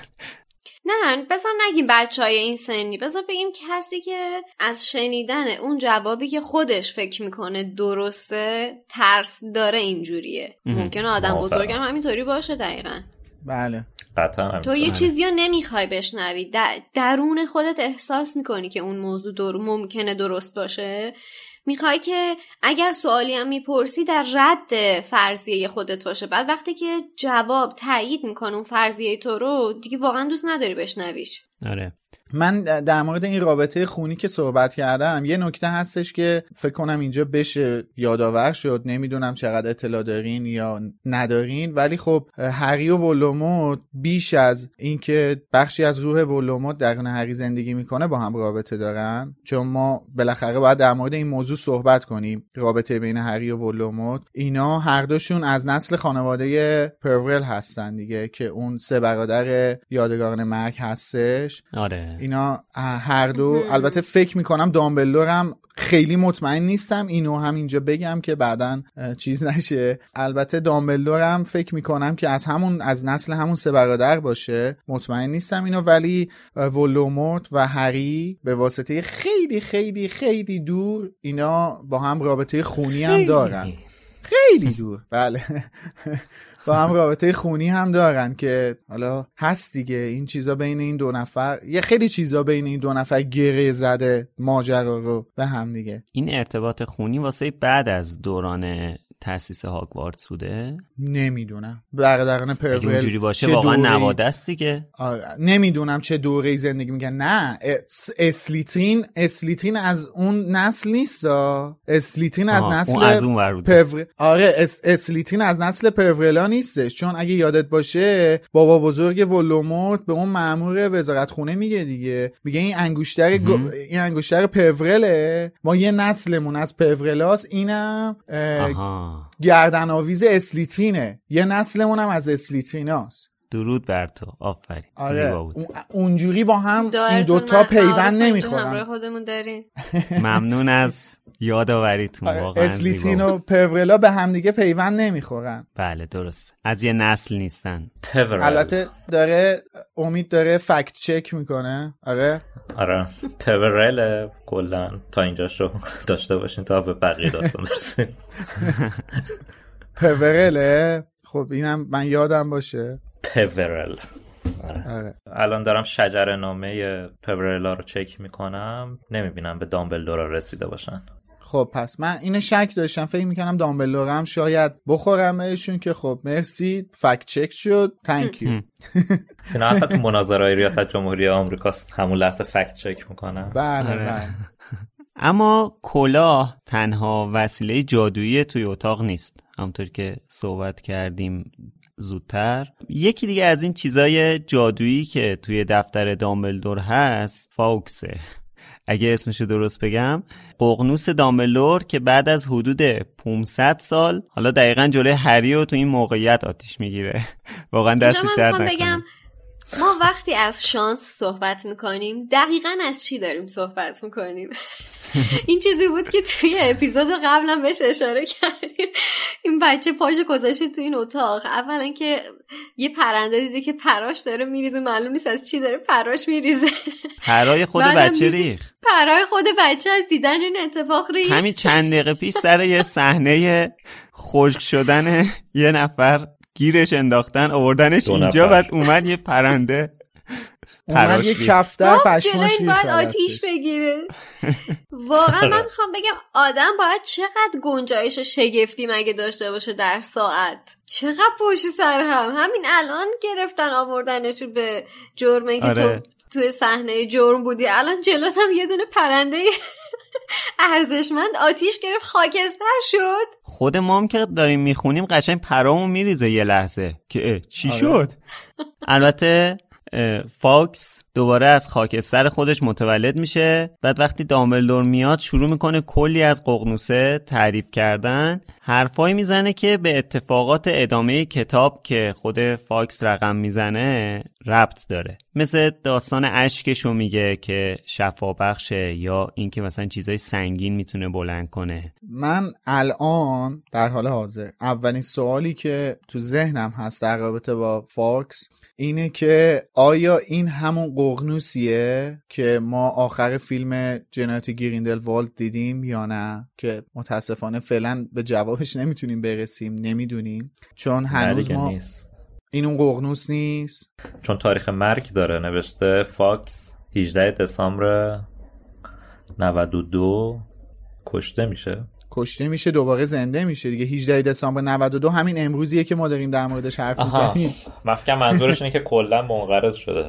نه بذار نگیم بچه های این سنی. بذار بگیم کسی که از شنیدن اون جوابی که خودش فکر می‌کنه درسته ترس داره اینجوریه. ممکنه آدم بزرگم همینطوری باشه دقیقا. بله. قطعا تو یه چیزی رو نمی‌خوای بشنوی. در درون خودت احساس می‌کنی که اون موضوع در ممکنه درست باشه. می‌خوای که اگر سوالی هم می‌پرسی در رد فرضیه خودت باشه. بعد وقتی که جواب تایید می‌کنه اون فرضیه تو رو دیگه واقعا دوست نداری بشنویش. آره. من در مورد این رابطه خونی که صحبت کردم یه نکته هستش که فکر کنم اینجا بشه یادآور شد نمی‌دونم چقدر اطلاع دارین یا ندارین ولی خب هری و ولوموت بیش از اینکه بخشی از روح ولوموت درون هری زندگی می‌کنه با هم رابطه دارن چون ما بالاخره باید در مورد این موضوع صحبت کنیم رابطه بین هری و ولوموت اینا هر دوشون از نسل خانواده پرورل هستن دیگه که اون سه برادر یادگاران مرگ هستش. آره. اینا هر دو. البته فکر می‌کنم دامبلورم خیلی مطمئن نیستم. اینو هم اینجا بگم که بعدا چیز نشه. البته دامبلورم فکر می‌کنم که از همون از نسل همون سه برادر باشه. مطمئن نیستم اینو ولی ولوموت و هری به واسطه خیلی خیلی خیلی دور اینا با هم رابطه خونی هم دارن. خیلی دور. بله. با هم رابطه خونی هم دارن که حالا هست دیگه. این چیزا بین این دو نفر یه خیلی چیزا بین این دو نفر گره زده ماجرا رو به هم دیگه. این ارتباط خونی واسه بعد از دوران تاسیس هاگوارتس بوده؟ نمی‌دونم. برادران پورل اونجوری باشه واقعا نواده است دیگه. نمی‌دونم چه دوره زندگی میگن نه اسلیترین اسلیترین از اون نسل نیست اسلیترین از نسل اون از اون پور... آره اس... اسلیترین از نسل پورلا نیستش. چون اگه یادت باشه بابا بزرگ ولدمورت به اون مامور وزارت خونه میگه دیگه. میگه این انگشتر گ... این انگشتر پروله ما یه نسلمون از پرولاس اینم گردن آویز اسلیترینه یه نسلمون هم از اسلیتریناست درود بر تو. آفرین. آره. بود. اونجوری با هم این دوتا پیوند نمی‌خورن. خودمون داریم. ممنون از یادآوریتون آره. واقعا اسلیترین و پورلا به همدیگه پیوند نمی‌خورن. بله درست. از یه نسل نیستن. پورل البته داره امید داره فکت چک می‌کنه. آره. آره. پورل کلا تا اینجا شو داشته باشین تا به بقیه داستان برسیم. پورله خب اینم من یادم باشه. پورل آره. الان دارم شجر نامه پورلا رو چک می‌کنم. نمی‌بینم به دامبلدورا رسیده باشن. خب پس من اینو شک داشتم. فکر می‌کنم دامبلدور هم شاید بخورم بهشون که خب مرسی. فکت چک شد. تانکیو سینا اصلا تو مناظرهای ریاست جمهوری آمریکا همون لحظه فکت چک می‌کنم. بله بله. اما کلاه تنها وسیله جادویی توی اتاق نیست. همونطور که صحبت کردیم زودتر. یکی دیگه از این چیزای جادویی که توی دفتر دامبلدور هست فاوکسه اگه اسمشو درست بگم ققنوس دامبلور که بعد از حدود 500 سال حالا دقیقا جلوی هری رو تو این موقعیت آتیش می‌گیره. واقعا دستش درد بگم ما وقتی از شانس صحبت می‌کنیم دقیقا از چی داریم صحبت می‌کنیم؟ این چیزی بود که توی اپیزود قبلا بهش اشاره کردیم. این بچه پاش گذاشته تو این اتاق. اولا که یه پرنده دیده که پراش داره میریزه. معلوم نیست از چی داره پراش میریزه. پرای خود بچه ریخ پرای خود بچه از دیدن این اتفاق ریخ همین چند دقیقه پیش سر یه صحنه خشک شدن یه نفر گیرش انداختن آوردنش اینجا بعد اومد یه پرنده. اومد یه کفتر پشماش باید آتیش بگیره. واقعا من می‌خوام بگم آدم باید چقدر گنجایش و شگفتی مگه داشته باشه در ساعت؟ چقدر پشت سر هم. همین الان گرفتن آوردنش به جرمه که تو آره. توی صحنه جرم بودی. الان جلوت هم یه دونه پرنده ارزشمند آتیش گرفت خاکستر شد. خود ما هم که داریم می‌خونیم قشنگ پرامون میریزه یه لحظه. که چی آره. شد؟ البته فاکس دوباره از خاکستر خودش متولد میشه. بعد وقتی دامبلدور میاد شروع می‌کنه کلی از ققنوسه تعریف کردن. حرفایی می‌زنه که به اتفاقات ادامه کتاب که خود فاکس رقم می‌زنه ربط داره. مثل داستان اشکشو میگه که شفا بخشه یا اینکه مثلا چیزای سنگین می‌تونه بلند کنه. من الان در حال حاضر اولین سوالی که تو ذهنم هست در رابطه با فاکس اینه که آیا این همون ققنوسیه که ما آخر فیلم جنایت گریندلوالد دیدیم یا نه؟ که متاسفانه فعلا به جوابش نمی‌تونیم برسیم نمی‌دونیم. چون هنوز ما نیست. این اون ققنوس نیست. چون تاریخ مرگ داره نوشته فاکس 18 دسامبر 92 کشته میشه. کشته میشه دوباره زنده میشه دیگه. 18 دسامبر 92 همین امروزیه که ما داریم در موردش حرف می‌زنیم. فکر منظورش اینه که کلا منقرض شده.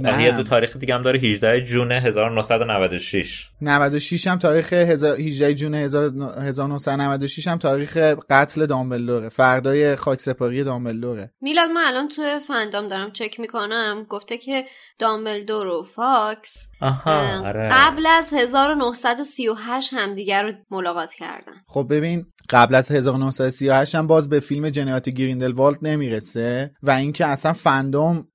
نه. یه دو تاریخ دیگه هم داره 18 جون 1996 96 هم تاریخ 18 جون 1996 هم تاریخ قتل دامبلدوره فردای خاک سپاری دامبلدوره. میلاد من الان توی فندام دارم چک می‌کنم. گفته که دامبلدور و فاکس آره. قبل از 1938 همدیگر رو ملاقات کردن. خب ببین قبل از 1938 هم باز به فیلم جنایات گریندلوالد نمی‌رسه و اینکه اصلا fandom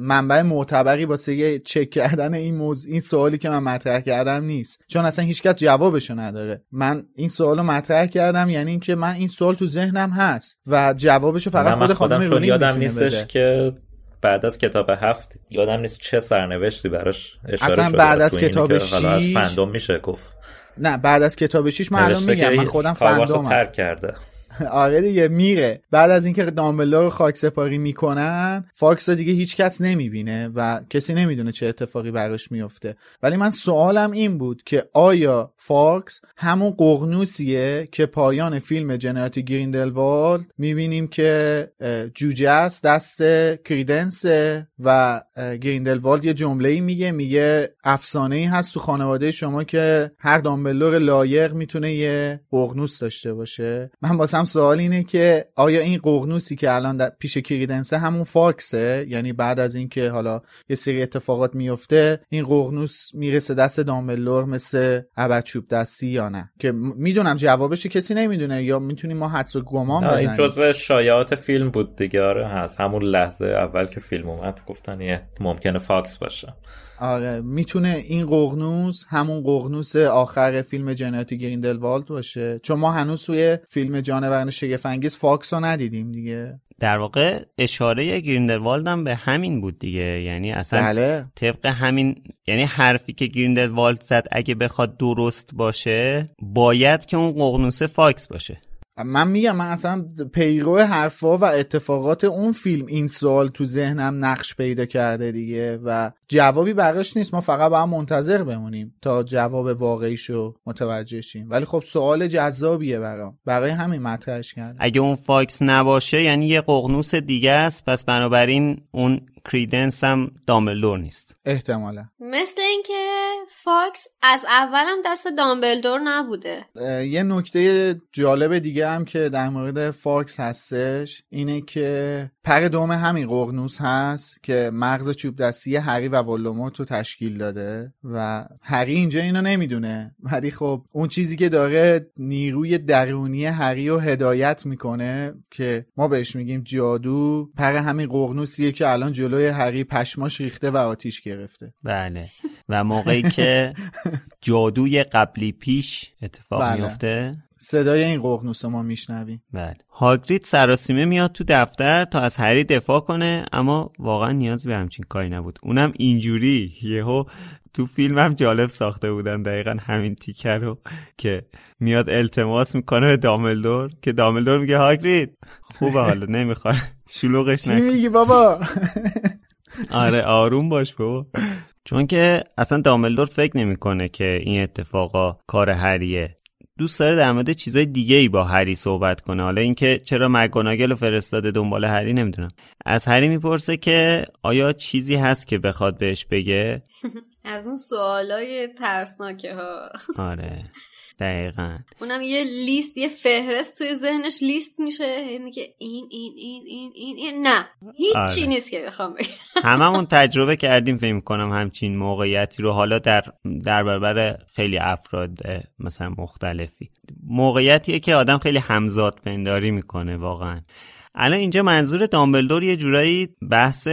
منبع معتبری واسه چک کردن این موضوع این سوالی که من مطرح کردم نیست. چون اصلا هیچکس جوابشو نداره. من این سوالو مطرح کردم یعنی اینکه من این سوال تو ذهنم هست و جوابشو فقط خود خانم رولینگ یادم نیستش بده. که بعد از کتاب هفت یادم نیست چه سرنوشتی براش اشاره اصلا شده بعد از کتاب 6 از fandom میشه گفت. نه بعد از کتاب 6 من الان میگم من خودم fandom م چک کردم. آره دیگه میره. بعد از اینکه دامبلدور رو خاک سپاری می‌کنن فاکس رو دیگه هیچ کس نمی‌بینه و کسی نمی‌دونه چه اتفاقی براش میفته ولی من سوالم این بود که آیا فاکس همون ققنوسیه که پایان فیلم جنایت گریندلوالد می‌بینیم که جوجه است دست کریدنس و گریندلوالد یه جمله میگه میگه افسانه ای هست تو خانواده شما که هر دامبلدور لایق می‌تونه یه قغنوس داشته باشه. من واسم سوال اینه که آیا این قغنوسی که الان در پیش کریدنسه همون فاکسه؟ یعنی بعد از اینکه حالا یه سری اتفاقات میفته این قغنوس می‌رسه دست دامبلور مثل ابد دستی یا نه؟ که می‌دونم جوابش کسی نمی‌دونه. یا می‌تونیم ما حدس و گمان بزنیم این جزء شایعات فیلم بود دیگه. آره هست. همون لحظه اول که فیلم اومد گفتن ممکنه فاکس باشه. آره می‌تونه این ققنوس همون ققنوس آخر فیلم جنایت گریندلوالد باشه. چون ما هنوز توی فیلم جانوران شگفت‌انگیز فاکس رو ندیدیم دیگه. در واقع اشاره گریندلوالد هم به همین بود دیگه. یعنی اصلا بله. طبق همین یعنی حرفی که گریندلوالد زد اگه بخواد درست باشه باید که اون ققنوس فاکس باشه. من میگم من اصلا پیرو حرفا و اتفاقات اون فیلم این سوال تو ذهنم نقش پیدا کرده دیگه و جوابی براش نیست. ما فقط باید منتظر بمونیم تا جواب واقعیشو متوجه شیم. ولی خب سوال جذابیه برام. برای همین مطرحش کردم. اگه اون فاکس نباشه یعنی یه ققنوس دیگه است پس بنابراین اون کریدنس هم دامبلدور نیست. احتمالا. مثل اینکه فاکس از اولم دست دامبلدور نبوده. یه نکته جالب دیگه هم که در مورد فاکس هستش اینه که پر دوم همین ققنوس هست که مغز چوب دستی هری و ولدمورت رو تشکیل داده و هری اینجا اینو نمی‌دونه. ولی خب اون چیزی که داره نیروی درونی هری رو هدایت می‌کنه که ما بهش میگیم جادو. پر همین ققنوسیه که الان جلوی هری پشماش ریخته و آتیش گرفته. بله. و موقعی که جادوی قبلی پیش اتفاق بله. میفته؟ صدای این ققنوس ما میشنویم. بله. هاگرید سراسیمه میاد تو دفتر تا از هری دفاع کنه اما واقعا نیازی به همچین کاری نبود. اونم اینجوری یهو تو فیلم هم جالب ساخته بودن دقیقا همین تیکر رو که میاد التماس می‌کنه به داملدور که داملدور میگه هاگرید. خوبه حالا نمی‌خواد. شلوغش چی میگی بابا؟ آره آروم باش بابا. چون که اصلا داملدور فکر نمی‌کنه که این اتفاقا کار هریه دوست داره در مورد چیزای دیگه ای با هری صحبت کنه. حالا اینکه چرا مگوناگل فرستاده دنبال هری نمی‌دونم. از هری می‌پرسه که آیا چیزی هست که بخواد بهش بگه؟ از اون سوالای ترسناکه ها آره. دقیقا. اونم یه لیست یه فهرست توی ذهنش لیست میشه. میگه این این این این این, این. نه. هیچی آره. نیست که بخوام بگم. هممون تجربه کردیم فکر می‌کنم همچین موقعیتی رو. حالا در در برابر خیلی افراد مثلا مختلفی. موقعیتیه که آدم خیلی همزاد پنداری می‌کنه واقعا. الان اینجا منظور دامبلدور یه جورایی بحث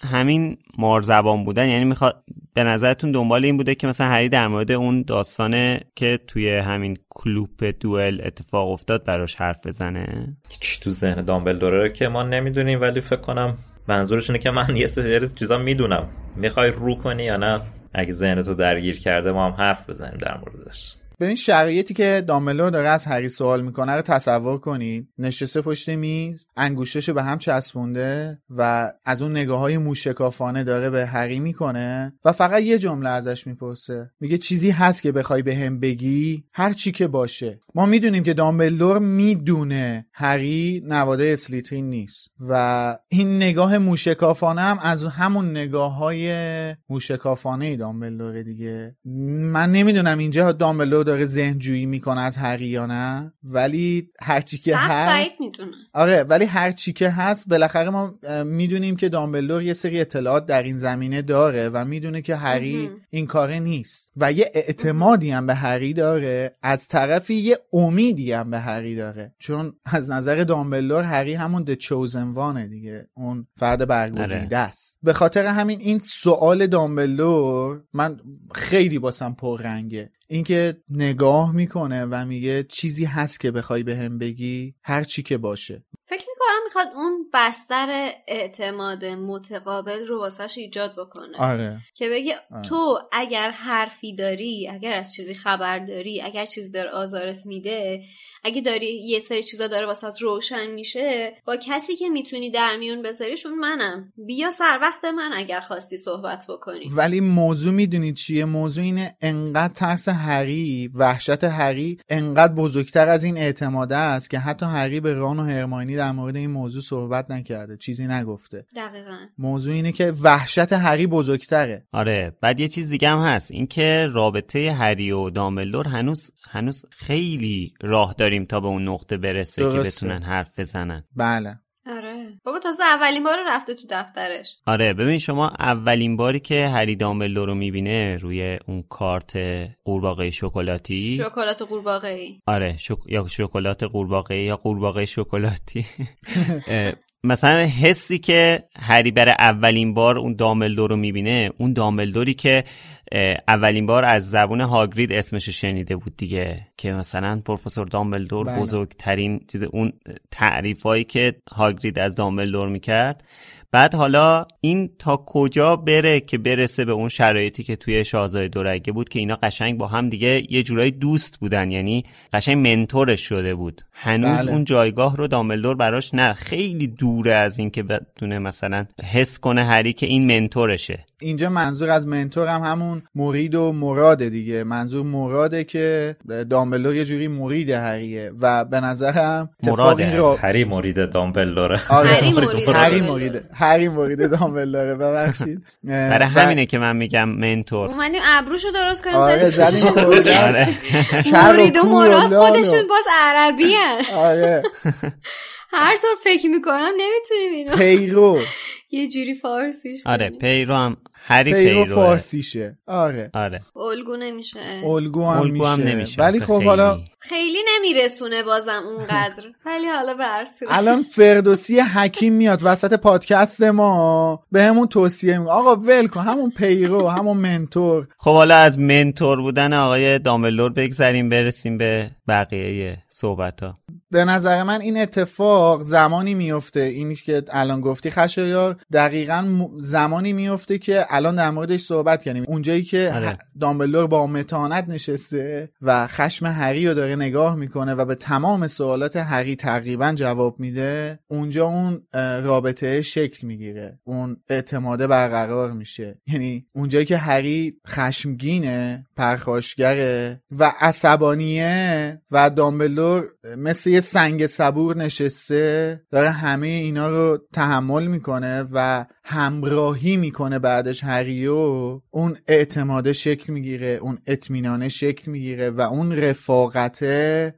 همین مارزبان بودن. یعنی می‌خواد به نظرتون دنبال این بوده که مثلا هری در مورد اون داستانه که توی همین کلوپ دوئل اتفاق افتاد براش حرف بزنه؟ چی تو ذهن دامبلدوره که ما نمی‌دونیم ولی فکر کنم منظورش اینه که من یه سری چیزا می‌دونم. می‌خوای رو کنی یا نه؟ اگه ذهنتو درگیر کرده ما هم حرف بزنیم در موردش. ببین شرایطی که دامبلور داره از هری سوال می‌کنه رو تصور کنید. نشسته پشت میز انگوشتشو به هم چسبونده و از اون نگاه های موشکافانه داره به هری می‌کنه و فقط یه جمله ازش می‌پرسه. میگه چیزی هست که بخوای به هم بگی؟ هر چی که باشه. ما می‌دونیم که دامبلدور می‌دونه هری نواده اسلیترین نیست و این نگاه موشکافانه هم از همون نگاه های موشکافانه ای دامبلدور دیگه. من نمی‌دونم اینجا دامبلدور داره ذهن جویی می‌کنه از هری یا نه؟ ولی هرچی که هست آره ولی هرچی که هست بالاخره ما می‌دونیم که دامبلدور یه سری اطلاعات در این زمینه داره و می‌دونه که هری این کاره نیست و یه اعتمادی هم به هری داره از طرفی یه امیدی هم به هری داره. چون از نظر دامبلدور هری همون د چوزن وانه دیگه اون فرد برگزیده است. به خاطر همین این سوال دامبلدور من خیلی باسم پررنگه. اینکه نگاه می‌کنه و میگه چیزی هست که بخوای به هم بگی هر چی که باشه. فکر می‌کنم می‌خواد اون بستر اعتماد متقابل رو واسهش ایجاد بکنه آره. که بگه آره. تو اگر حرفی داری اگر از چیزی خبر داری اگر چیزی داره آزارت میده اگه داری یه سری چیزا داره واسه روشن میشه با کسی که می‌تونی در میون بذاریشون منم بیا سر وقت من اگر خواستی صحبت بکنی ولی موضوع می‌دونید چیه موضوع اینه انقدر ترس هری وحشت هری انقدر بزرگتر از این اعتماده است که حتی هری به ران و هرماینی در مورد این موضوع صحبت نکرده چیزی نگفته. دقیقا. موضوع اینه که وحشت هری بزرگتره. آره بعد یه چیز دیگه هم هست اینکه رابطه هری و دامبلدور هنوز هنوز خیلی راه داریم تا به اون نقطه برسه درسته. که بتونن حرف بزنن. بله. آره. بابا تازه اولین بار رفته تو دفترش. آره ببین شما اولین باری که هری دامبلدور رو می‌بینه روی اون کارت قورباغه شکلاتی؟ شکلات قورباغه آره شک... یا شکلات قورباغه یا قورباغه شکلاتی؟ مثلا حسی که هری بره اولین بار اون داملدور رو می‌بینه اون داملدوری که اولین بار از زبون هاگرید اسمش شنیده بود دیگه که مثلا پروفسور دامبلدور بله. بزرگترین چیز اون تعریفایی که هاگرید از دامبلدور می‌کرد بعد حالا این تا کجا بره که برسه به اون شرایطی که توی شاهزاده دورگه بود که اینا قشنگ با هم دیگه یه جورایی دوست بودن یعنی قشنگ منتورش شده بود. هنوز بله. اون جایگاه رو داملدور براش نه. خیلی دوره از این که بدونه مثلا حس کنه هری که این منتورشه. اینجا منظور از منتور هم همون مرید و مراده دیگه. منظور مراده که دامبلدور یه جوری مرید هریه و به نظرم مراده. را... هری مرید دامبلدوره. آره. هری مرید هری مرید. هری مرید دامبلدوره. ببخشید. برای همینه که من میگم منتور. اومدیم ابروشو درست کنیم آره زدیم آره. مرید و مراد خودشون باز عربی آره. هر طور فکر می‌کنم نمی‌تونیم اینو پیرو. یه جوری فارسیش آره پیرو هم هری پیرو فارسیشه. آره. آره. الگو نمیشه. الگو هم, الگو هم نمیشه. ولی خب حالا خیلی نمیرسونه بازم اونقدر. ولی حالا به الان فردوسی حکیم میاد وسط پادکست ما. به همون توصیه می آقا ول کن. همون پیرو همون منتور. خب حالا از منتور بودن آقای داملور بگذریم برسیم به بقیه صحبت ها به نظر من این اتفاق زمانی میفته. اینی که الان گفتی خشایار دقیقا زمانی میفته که الان در موردش صحبت کردیم. اونجایی که آره. دامبلور با متانت نشسته و خشم هری رو داره نگاه می‌کنه و به تمام سوالات هری تقریبا جواب میده اونجا اون رابطه شکل می‌گیره. اون اعتماده برقرار میشه. یعنی اونجایی که هری خشمگینه پرخاشگره و عصبانیه و دامبلور مثل یه سنگ صبور نشسته داره همه اینا رو تحمل می‌کنه و همراهی می‌کنه بعدش هریو اون اعتماده شکل می‌گیره اون اطمینانه شکل می‌گیره و اون رفاقت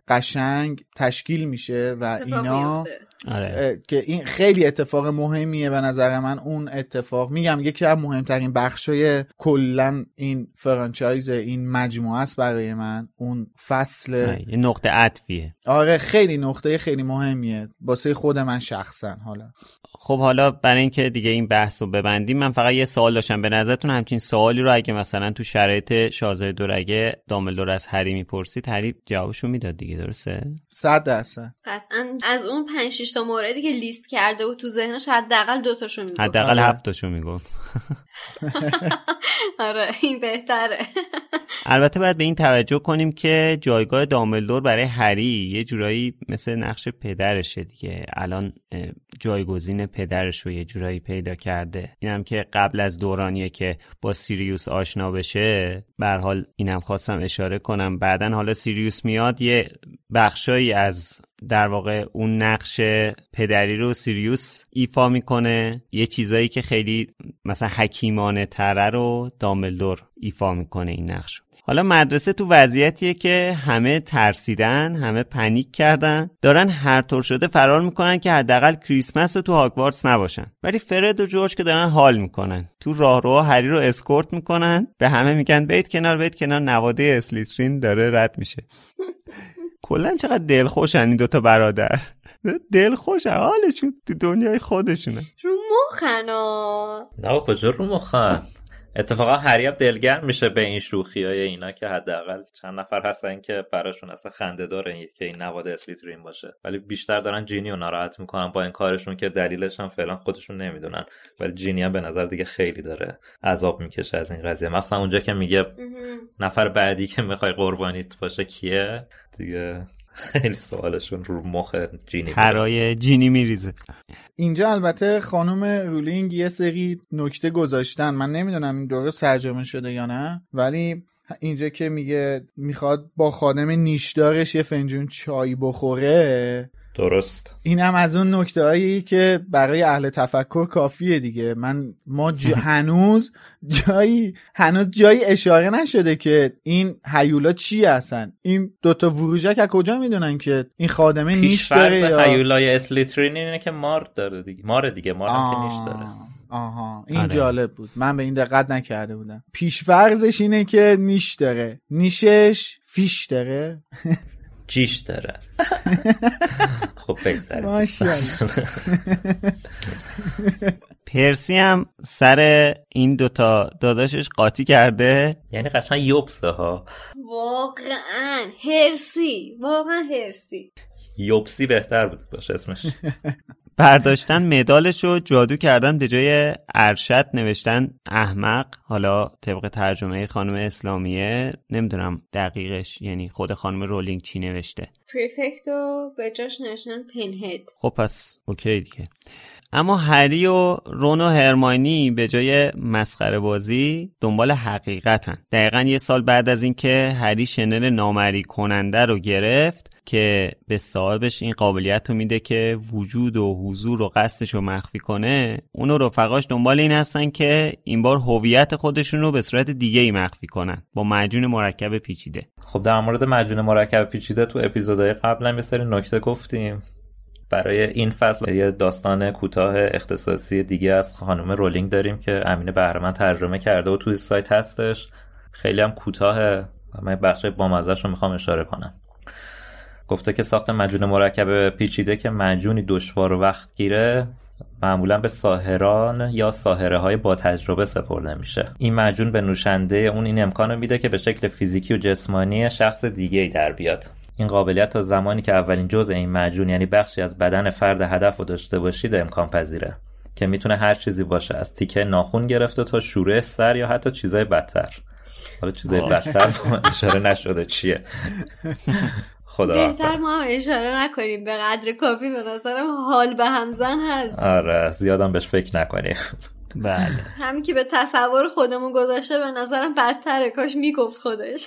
قشنگ تشکیل میشه و اینا آره. که این خیلی اتفاق مهمیه به نظر من. اون اتفاق میگم یکی از مهمترین بخشای کلا این فرانچایز این مجموعه است برای من. اون فصل یه نقطه عطفیه. آره خیلی نقطه خیلی مهمیه. واسه خود من شخصا حالا. خب حالا برای اینکه دیگه این بحث رو ببندیم من فقط یه سوال داشتم. به نظرتون همچین سوالی رو اگه مثلا تو شرایط شازده دورگه داملدور از هری می‌پرسید هری جوابشو می‌داد دیگه درسته؟ صد درصد. قطعا. از اون پنج 6 تا موردی که لیست کرده و تو ذهنش حداقل دو تاشو می‌گفت. حداقل هفت تاشو می‌گفت. آره این بهتره. البته باید به این توجه کنیم که جایگاه دامبلدور برای هری یه جورایی مثل نقش پدرشه دیگه. الان جایگزین پدرش رو یه جورایی پیدا کرده. اینم که قبل از دورانیه که با سیریوس آشنا بشه به حال اینم خواستم اشاره کنم. بعدا حالا سیریوس میاد یه بخشایی از در واقع اون نقش پدری رو سیریوس ایفا می‌کنه. یه چیزایی که خیلی مثلا حکیمانه تره رو دامبلدور ایفا می‌کنه این نقش حالا مدرسه تو وضعیتیه که همه ترسیدن همه panic کردن. دارن هر طور شده فرار می‌کنن که حداقل کریسمس رو تو هاگوارتس نباشن. ولی فرد و جورج که دارن حال می‌کنن. تو راهروها هری رو اسکورت می‌کنن. به همه میگن برید کنار برید کنار. نواده اسلیترین داره رد میشه. کلا چقدر دلخوشن این دوتا برادر. دلخوشن حالشون تو دنیای خودشونه. رو مخنا نه کجا رو مخن؟ اتفاقا هری دلگرم میشه به این شوخی های اینا که حداقل چند نفر هستن که براشون اصلا خنده داره که این نواد اسلیترین باشه. ولی بیشتر دارن جینی رو ناراحت می‌کنن با این کارشون که دلیلش هم فعلا خودشون نمی‌دونن. ولی جینی هم به نظر دیگه خیلی داره عذاب می‌کشه از این قضیه. مثلا اونجا که میگه نفر بعدی که می‌خوای قربانیت باشه کیه؟ دیگه خیلی سوالشون رو مخ جینی هرای جینی میریزه. اینجا البته خانم رولینگ یه سری نکته گذاشتن. من نمی‌دونم این درست ترجمه شده یا نه ولی اینجا که میگه می‌خواد با خادم نیشدارش یه فنجون چای بخوره درست. این هم از اون نکته هایی که برای اهل تفکر کافیه دیگه. من ما هنوز جایی هنوز جایی اشاره نشده که این هیولا چی هستن. این دوتا وروژک از کجا می‌دونن که این خادمه نیش داره یا هیولای اسلیترین اینه که مار داره دیگه. مار دیگه مار هم که نیش داره. آها. این آره. جالب بود. من به این دقت نکرده بودم. پیشفرزش اینه که نیش داره. نیشش فیش داره. جیش داره. خب بگذاریم. پرسی هم سر این دوتا داداشش قاطی کرده. یعنی قشنگ یوبسه ها. واقعا پرسی واقعا پرسی. یوبسی بهتر بود باشه اسمش. برداشتن مدالش رو جادو کردن به جای ارشد نوشتن احمق حالا طبق ترجمه خانم اسلامیه نمی‌دونم دقیقش یعنی خود خانم رولینگ چی نوشته. prefect و به جاش نوشتن pinhead خب پس اوکی دیگه. اما هری و رون و هرماینی به جای مسخره بازی دنبال حقیقتن. دقیقا یه سال بعد از اینکه هری شنل نامرئی کننده رو گرفت که به صاحبش این قابلیت رو میده که وجود و حضور و قصدش رو مخفی کنه اون و رفقاش دنبال این هستن که این بار هویت خودشون رو به صورت دیگه ای مخفی کنن با معجون مرکب پیچیده. خب در مورد معجون مرکب پیچیده تو اپیزودهای قبل هم یه سری نکته گفتیم. برای این فصل یه داستان کوتاه اختصاصی دیگه از خانم رولینگ داریم که امین بهرمن ترجمه کرده و توی سایت هستش. خیلی هم کوتاه. من بخش بامزش رو می‌خوام اشاره کنم. گفته که ساخت مجون مرکب پیچیده که مجونی دشوار و وقت گیره معمولا به ساهران یا ساهره های با تجربه سپرده میشه. این مجون به نوشنده اون این امکان میده که به شکل فیزیکی و جسمانی شخص دیگه ای در بیاد. این قابلیت تا زمانی که اولین جزء این مجون یعنی بخشی از بدن فرد هدف رو داشته باشید امکان پذیره. که می‌تونه هر چیزی باشه از تیکه ناخون گرفته تا شوره سر یا حتی چیزای بدتر. حالا چیزای بدتر اشاره نشده چیه. خدا بهتر ما اشاره نکنیم. به قدر کافی به نظرم حال به همزن هست. آره زیادم بهش فکر نکنیم. بله. همین که به تصور خودمون گذاشته به نظرم بدتره. کاش می‌گفت خودش.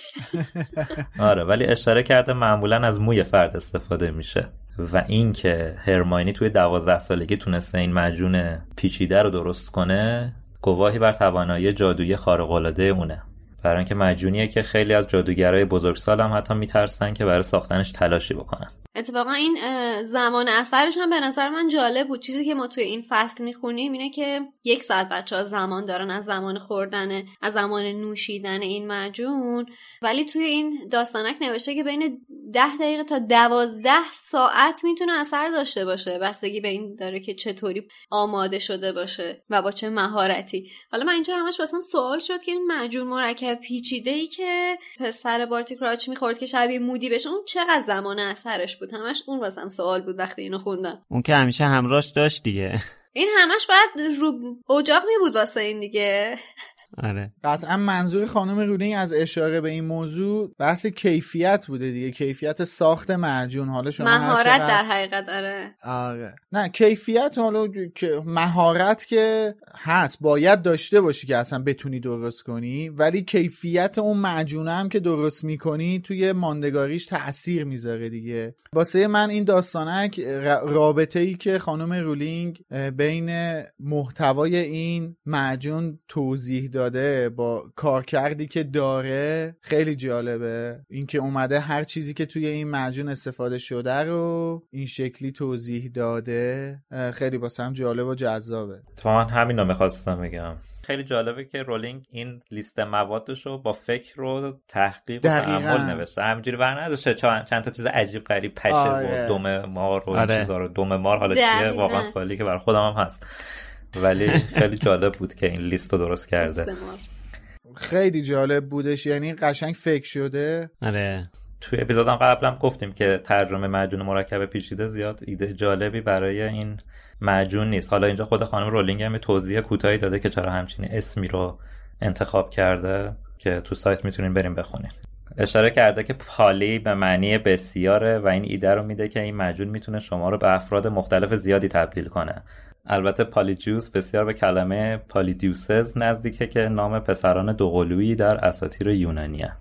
آره ولی اشاره کرده معمولا از موی فرد استفاده میشه. و اینکه هرماینی توی دوازده سالگی تونسته این مجون پیچیده رو درست کنه گواهی بر توانایی جادویی خارق اونه. برای اینکه مجونیه که خیلی از جادوگرای بزرگسال هم حتی میترسن که برای ساختنش تلاشی بکنن. اتفاقا این زمان اثرش هم به نظر من جالب بود. چیزی که ما توی این فصل می‌خونیم اینه که یک ساعت بچه ها زمان دارن از زمان خوردن از زمان نوشیدن این مجون ولی توی این داستانک نوشته که بین ده دقیقه تا دوازده ساعت می‌تونه اثر داشته باشه. بستگی به این داره که چطوری آماده شده باشه و با چه مهارتی. حالا من اینجا همش واسم سوال شد که این مجون مرکب پیچیده ای که پسر بارتی کراچ می‌خورد که شبیه مودی بشه اون چقدر زمان اثرش بود؟ بود همش اون واسم سوال بود وقتی اینو خوندم. اون که همیشه همراهش داشت دیگه. این همش باید رو اجاق می بود واسه این دیگه. آره. قطعا منظور خانم رولینگ از اشاره به این موضوع بحث کیفیت بوده دیگه. کیفیت ساخت معجون. حالا شما مهارت چقدر- در حقیقت آره. آره. نه کیفیت حالا که مهارت که هست. باید داشته باشی که اصلا بتونی درست کنی ولی کیفیت اون معجونه هم که درست می‌کنی توی ماندگاریش تاثیر می‌ذاره دیگه. واسه من این داستانک رابطه ای که خانم رولینگ بین محتوای این معجون توضیح داده با کارکردی که داره خیلی جالبه اینکه اومده هر چیزی که توی این معجون استفاده شده رو این شکلی توضیح داده خیلی واسه هم جالب و جذابه اتفاقا همین رو می‌خواستم بگم خیلی جالبه که رولینگ این لیست موادش رو با فکر و تحقیق و. تعمل نوشته همینجوری بر نداشته چند, تا چیز عجیب غریب پشه آره. و دم مار و این آره. چیزا رو دم مار حالا چیه. واقعا سوالی که برای خودم هم هست ولی خیلی جالب بود که این لیست رو درست کرده. خیلی جالب بودش. یعنی قشنگ فکر شده. آره. توی اپیزودم قبلا گفتیم که ترجمه معجون مرکب پیچیده زیاد ایده جالبی برای این معجون نیست. حالا اینجا خود خانم رولینگ هم یه توضیح کوتاهی داده که چرا همچین اسمی رو انتخاب کرده که تو سایت می‌تونین بریم بخونین. اشاره کرده که پالی به معنی بسیاره و این ایده رو میده که این معجون می‌تونه شما رو به افراد مختلف زیادی تبدیل کنه. البته پالیجوس بسیار به کلمه پالیدیوسز نزدیکه که نام پسران دوقلویی در اساطیر یونانیه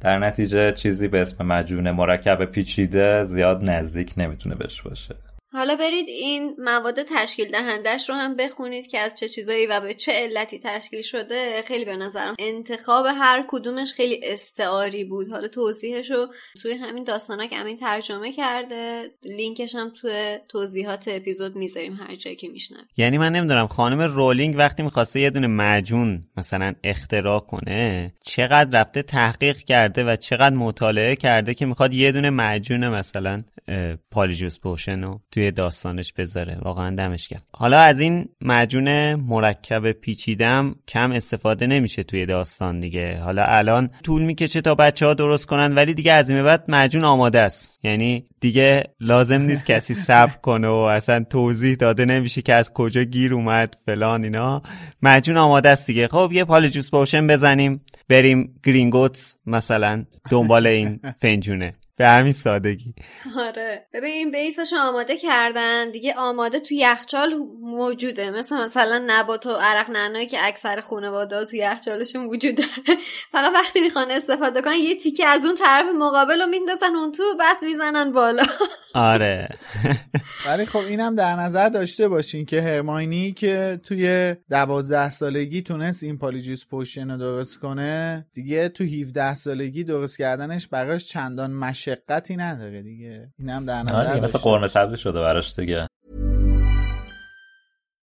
در نتیجه چیزی به اسم مجون مرکب پیچیده زیاد نزدیک نمی‌تونه بهش باشه. حالا برید این مواد تشکیل دهندش رو هم بخونید که از چه چیزایی و به چه علتی تشکیل شده خیلی به نظرم انتخاب هر کدومش خیلی استعاری بود. حالا توضیحش رو توی همین داستانا که همین ترجمه کرده. لینکش هم توی توضیحات اپیزود می‌ذاریم هر جایی که میشنم یعنی من نمی‌دونم خانم رولینگ وقتی می‌خواسته یه دونه معجون مثلا اختراع کنه چقدر رفته تحقیق کرده و چقدر مطالعه کرده که می‌خواد یه دونه معجون مثلا پالیجوس پوشن رو توی داستانش بذاره. واقعا دمش کرد حالا از این معجون مرکب پیچیدم کم استفاده نمیشه توی داستان دیگه. حالا الان طول می‌کشه تا بچه ها درست کنن ولی دیگه از این بعد معجون آماده است. یعنی دیگه لازم نیست کسی صبر کنه و اصلا توضیح داده نمیشه که از کجا گیر اومد فلان اینا. معجون آماده است دیگه. خب یه Polyjuice Potion بزنیم. بریم گرینگوتس مثلا دنبال این فنجونه. به همین سادگی. آره. ببین این base ش آماده کردن. دیگه آماده تو یخچال موجوده. مثل مثلا نبات و عرق نعنایی که اکثر خانواده تو یخچالشون وجود داره. فقط وقتی می‌خوان استفاده کنن یه تیکه از اون طرف مقابل رو میندازن اون تو بعد می‌زنن بالا. آره. ولی خب اینم در نظر داشته باشین که هرماینی که توی دوازده سالگی تونست این Polyjuice Potion رو درست کنه دیگه تو 17 سالگی درست کردنش براش چندان مشقتی نداره دیگه. اینم در نظر آره مثل داشته قرمه سبزی شده براش دیگه.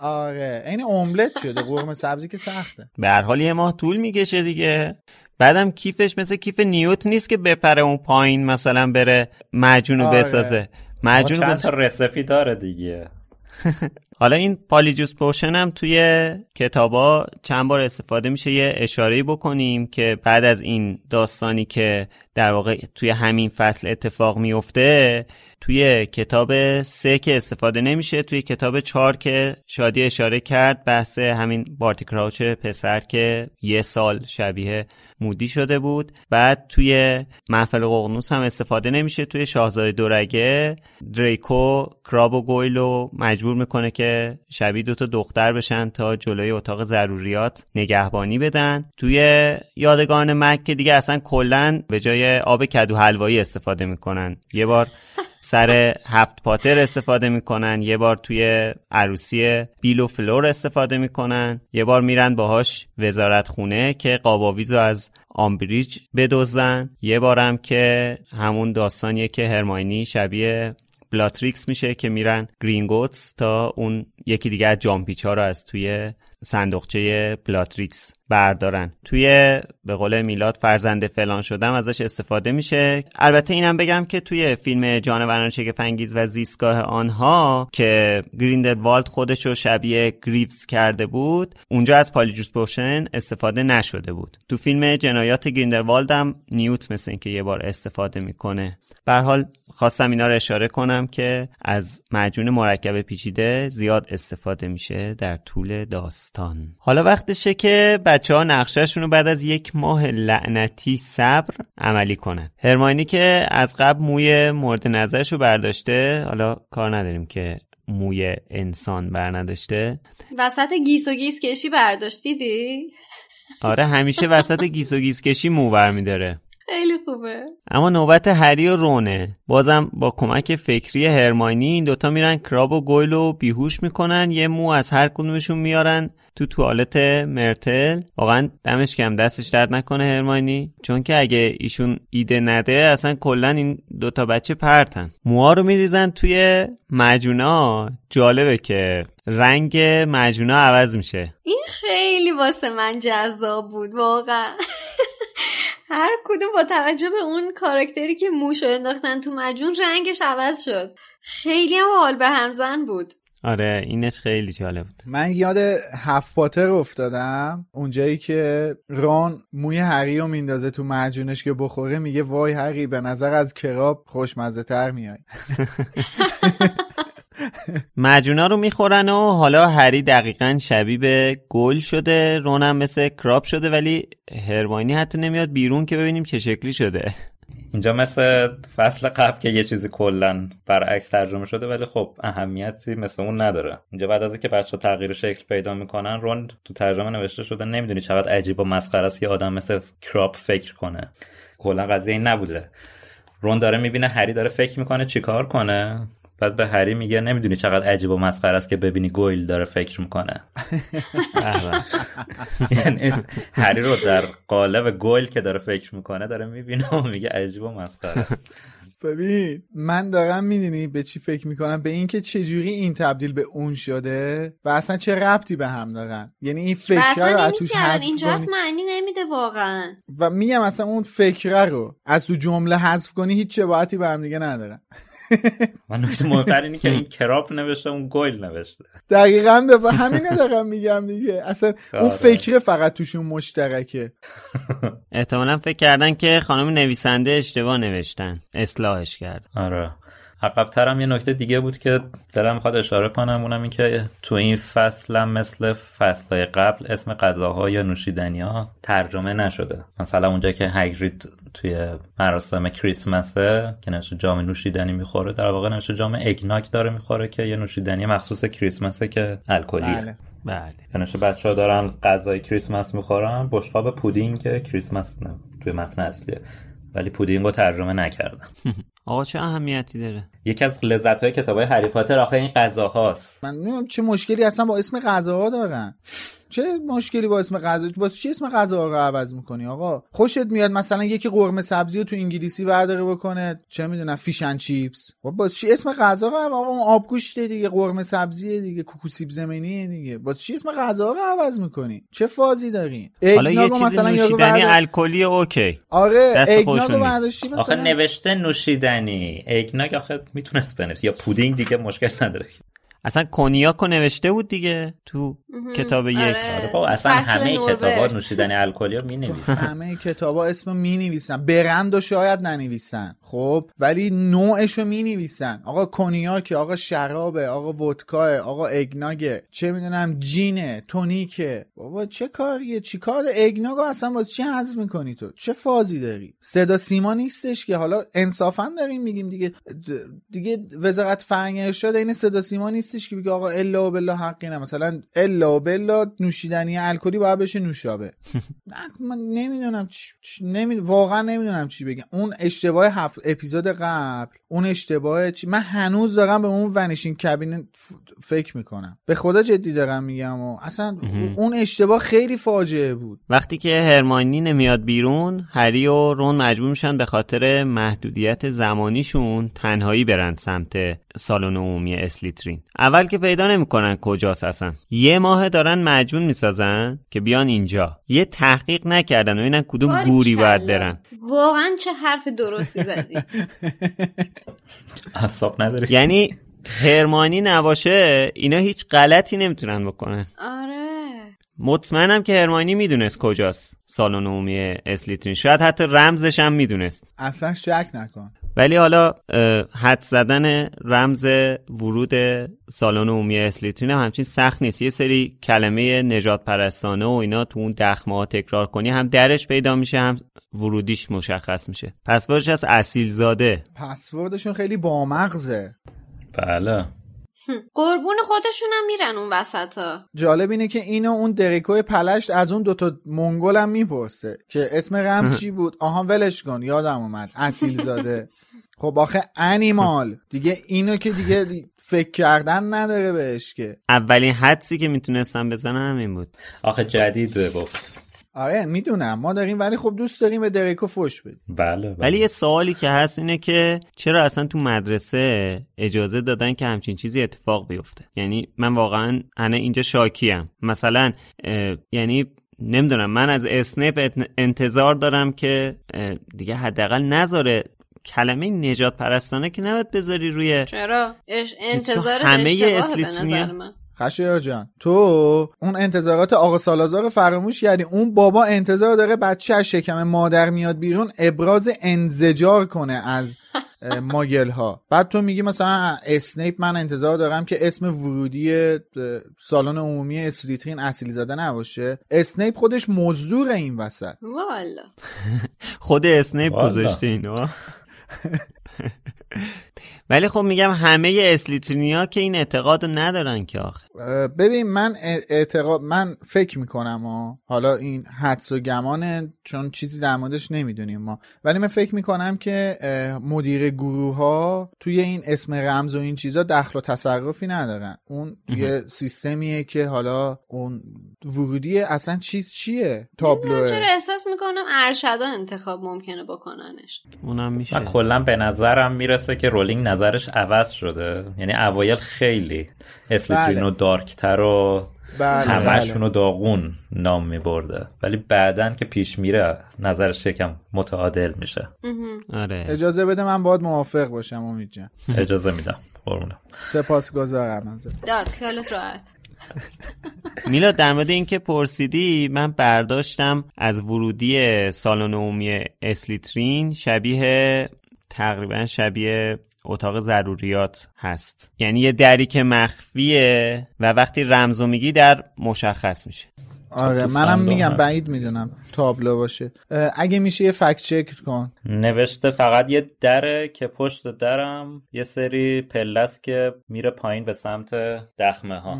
آره. این املت شده. قرمه سبزی که سخته. به هر حال یه ماه طول می‌کشه دیگه. بعدم کیفش مثل کیف نیوت نیست که بپره اون پایین مثلا بره معجون رو آره. بسازه. معجون چند بس... تا رسپی داره دیگه. حالا این پالیجوس پوشن هم توی کتابا چند بار استفاده میشه. یه اشاره بکنیم که بعد از این داستانی که در واقع توی همین فصل اتفاق میفته توی کتاب سه که استفاده نمیشه توی کتاب چهار که شادی اشاره کرد بحث همین بارتی کراوچ پسر که یه سال شبیه مودی شده بود. بعد توی محفل ققنوس هم استفاده نمیشه توی شاهزاده دورگه دریکو کراب و گویلو مجبور می‌کنه که شبیه دوتا دختر بشن تا جلوی اتاق ضروریات نگهبانی بدن. توی یادگان مک که دیگه اصلا کلا به جای آب کدو حلوایی استفاده می‌کنن. یه بار سر هفت پاتر استفاده می‌کنن یه بار توی عروسی بیل و فلور استفاده می‌کنن یه بار میرن باهاش وزارت خونه که قاب آویز از آمبریج بدزدن یه بارم که همون داستانیه که هرماینی شبیه بلاتریکس میشه که میرن گرینگوتس تا اون یکی دیگه از جان‌پیچ ها رو از توی صندوقچه بلاتریکس بردارن. توی به قول میلاد فرزند فلان شدم ازش استفاده میشه. البته اینم بگم که توی فیلم جانوران شگفت‌انگیز و زیستگاه آنها که گریندلوالد خودش رو شبیه گریوز کرده بود اونجا از Polyjuice Potion استفاده نشده بود. تو فیلم جنایات گریندلوالد هم نیوت مثل اینکه یه بار استفاده می‌کنه. به حال خواستم اینا رو اشاره کنم که از معجون مرکب پیچیده زیاد استفاده میشه در طول داستان. حالا وقتشه که بچه ها نقشهشون رو بعد از یک ماه لعنتی صبر عملی کنن. هرماینی که از قبل موی مورد نظرش رو برداشته حالا کار نداریم که موی انسان بر نداشته. وسط گیس و گیس کشی برداشت دیدی؟ آره همیشه وسط گیس و گیس کشی مو برمیداره. خیلی خوبه. اما نوبت هری و رونه. بازم با کمک فکری هرماینی این دوتا میرن کراب و گویل و بیهوش می‌کنن. یه مو از هر کدومشون میارن تو توالت مرتل. واقعا دمش کم دستش درد نکنه هرماینی. چون که اگه ایشون ایده نده اصلا کلا این دوتا بچه پرتن. موها رو میریزن توی مجونا. جالبه که رنگ مجونا عوض میشه. این خیلی واسه من جذاب بود واقعا. هر کدوم با توجه به اون کاراکتری که موشو انداختن تو مجون رنگش عوض شد. خیلی هم حال به همزن بود. آره اینش خیلی جالب بود. من یاد هفت پاتر افتادم. اونجایی که ران موی هری رو میندازه تو معجونش که بخوره میگه وای هری به نظر از کراب خوشمزه تر میای. مجونا رو می‌خورن و حالا هری دقیقا شبیه به گل شده رونم مثل کراب شده ولی هرماینی حتی نمیاد بیرون که ببینیم چه شکلی شده. اینجا مثل فصل قبل که یه چیزی کلا برعکس ترجمه شده ولی خب اهمیتی مثل اون نداره. اینجا بعد از اینکه بچه تغییر شکل پیدا می‌کنن رون تو ترجمه نوشته شده نمی‌دونی چقدر عجیب و مسخره است یه آدم مثل کراپ فکر کنه. کلا قضیه این نبوده. رون داره می‌بینه هری داره فکر می‌کنه چیکار کنه. بعد به هری میگه نمی‌دونی چقدر عجیب و مسخره است که ببینی گویل داره فکر می‌کنه. یعنی هری رو در قالب گویل که داره فکر می‌کنه داره می‌بینه و میگه عجیب و مسخره است. ببین من دارم می‌دونی به چی فکر می‌کنم؟ به اینکه چجوری این تبدیل به اون شده و اصلا چه ربطی به هم دارن؟ یعنی این فکر رو از توش حذف اینجا کنی. معنی نمیده واقعا. و میگم اصلا اون فکره رو از تو جمله حذف کنی هیچ شباهتی به هم دیگه ندارن من نکته مهمتر اینه که این کراب نوشته اون گویل نوشته. دقیقا به همینه دارم میگم دیگه. اصلا اون فکر فقط توشون مشترکه. احتمالا فکر کردن که خانم نویسنده اشتباه نوشتن. اصلاحش کرد. آره. عقبتر هم یه نکته دیگه بود که دلم می‌خواد اشاره کنم اونم این که تو این فصل هم مثل فصلهای قبل اسم غذاها یا نوشیدنی ها ترجمه نشده. مثلا اونجا که هگرید توی مراسم کریسمسه که نوشته جام نوشیدنی می‌خوره در واقع نوشته جام eggnog داره می‌خوره که یه نوشیدنی مخصوص کریسمسه که الکلیه. بله. بله. یعنی بچه ها دارن غذای کریسمس می‌خورن بشقاب پودینگ کریسمس نه توی متن اصلیه. ولی پودینگ رو ترجمه نکردم آقا چه اهمیتی داره؟ یکی از لذت های کتاب هری پاتر آخه این غذاهاست من نمی‌دونم چه مشکلی اصلا با اسم غذاها دارن. چه مشکلی با اسم غذا؟ واسه چی اسم غذا رو عوض می‌کنی آقا؟ خوشت میاد مثلا یکی قرمه سبزی رو تو انگلیسی برداره بکنه چه می‌دونم fish and chips. خب با چی اسم غذا رو آقا اون آبگوشته دیگه قرمه سبزی دیگه کوکو سیب زمینی دیگه. با چی اسم غذا رو عوض می‌کنی؟ چه فازی دارین حالا یه چیزی مثلا نوشیدنی الکلی اوکی. آره اگناگو برداشتی آخه نوشته نوشیدنی. اگناگ آخه می‌تونست بنویسی یا پودینگ دیگه مشکل نداره. اصلا کنیاکو نوشته بود دیگه تو کتاب یک. آره بابا اصلا همه کتابا نوشیدن الکلی می نویسن همه کتابا اسم می نویسن برند و شاید ننویسن خب؟ ولی نوعش رو می نویسن آقا کنیاک آقا شرابه آقا ودکا آقا اگناگه. چه می‌دونم جینه تونیکه. بابا چه کاریه؟ چی کار؟ اگناگو اصلا واسه چی حذف می‌کنی تو؟ چه فازی داری؟ صدا سیما نیستش که. حالا انصافا داریم میگیم دیگه دیگه وزارت فرهنگ ارشاد این صدا سیما نیستش که بگه آقا الا و بالله حقی نه. مثلا الا و بالله نوشیدنی الکلی باید بشه نوشابه. من نمی‌دونم چی... نمی... واقعا نمی‌دونم چی بگم. اون اشتباه هفت اپیزود قبل اون اشتباه چی من هنوز دارم به اون ونیشین کابین فکر می‌کنم. به خدا جدی دارم میگم و اصلا اون اشتباه خیلی فاجعه بود. وقتی که هرمانی نمیاد بیرون هری و رون مجبور میشن به خاطر محدودیت زمانیشون تنهایی برن سمت سالن عمومی اسلیترین. اول که پیدا نمی‌کنن کجاست اصلا. یه ماه دارن مجون می‌سازن که بیان اینجا. یه تحقیق نکردن و ببینن کدوم گوری باید برن. واقعا چه حرف درستی زدی. حساب نداره. یعنی هرمانی نباشه اینا هیچ غلطی نمی‌تونن بکنن. آره. مطمئنم که هرمانی می‌دونست کجاست سالن عمومی اسلیترین. شاید حتی رمزش هم می‌دونست. اصلا شک نکن. ولی حالا حد زدن رمز ورود سالن عمومی اسلیترین هم همچین سخت نیست. یه سری کلمه نجات پرستانه و اینا تو اون دخمه ها تکرار کنی هم درش پیدا میشه هم ورودیش مشخص میشه. پسوردش از اصیل زاده پسوردشون خیلی بامغزه. بله. قربون خودشون هم میرن اون وسط ها جالب اینه که اینو اون دریکوی پلشت از اون دوتا منگل هم می‌پرسه که اسم رمز چی بود؟ آها ولش کن یادم اومد. اصیل زاده. خب آخه انیمال. دیگه اینو که دیگه فکر کردن نداره بهش که. اولین حدسی که می‌تونستم بزنم این بود. آخه جدید گفت. آره می‌دونم. ما داریم ولی خب دوست داریم به دریکو فوش بدیم. بله, بله. ولی یه سوالی که هست اینه که چرا اصلا تو مدرسه اجازه دادن که همچین چیزی اتفاق بیفته؟ یعنی من واقعا انا اینجا شاکیم. مثلا یعنی نمی‌دونم من از اسنپ انتظار دارم که دیگه حداقل نذاره کلمه نجات پرستانه که نباید بذاری روی چرا؟ انتظار همه اسلیترینیا خشیا جان تو اون انتظارات آقا سالازار فراموش کردی؟ اون بابا انتظار داره بچه از شکم مادر میاد بیرون ابراز انزجار کنه از ماگل ها بعد تو میگی مثلا اسنیپ من انتظار دارم که اسم ورودی سالن عمومی اسلیترین اصیل زاده نباشه. اسنیپ خودش مزدور این وسط. والا. خود اسنیپ گذاشته اینو؟ ولی خب میگم همه اسلیترینیا که این اعتقاد ندارن که آخه. ببین من اعتقاد من فکر می‌کنم و حالا این حدس و گمانه چون چیزی در موردش نمی‌دونیم ما. ولی من فکر می‌کنم که مدیر گروه ها توی این اسم رمز و این چیزا دخل و تصرفی ندارن. اون یه سیستمیه که حالا اون ورودی اصلا چیز چیه؟ تابلوه چرا احساس می‌کنم ارشدا انتخاب ممکنه بکننش. اونم میشه. من کلا به نظرم می‌رسه که رولینگ نظرش عوض شده؟ یعنی اوایل خیلی اسلیترین و دارکتر و بله همشون رو داغون نام میبرده. ولی بعدا که پیش میره نظرش یکم متعادل میشه. آره. اجازه بده من باید موافق باشم امید جان. اجازه میدم. قربونم سپاسگزارم ازت. داد خیالت راحت. میلا در مورد اینکه پرسیدی من برداشتم از ورودی سالن عمومی اسلیترین شبیه تقریبا شبیه اتاق ضروریات هست. یعنی یه دری که مخفیه و وقتی رمزو میگی در مشخص میشه. آره منم میگم بعید می‌دونم تابلو باشه. اگه میشه یه فکت چک کن. نوشته فقط یه دره که پشت درم یه سری پلس که میره پایین به سمت دخمه ها.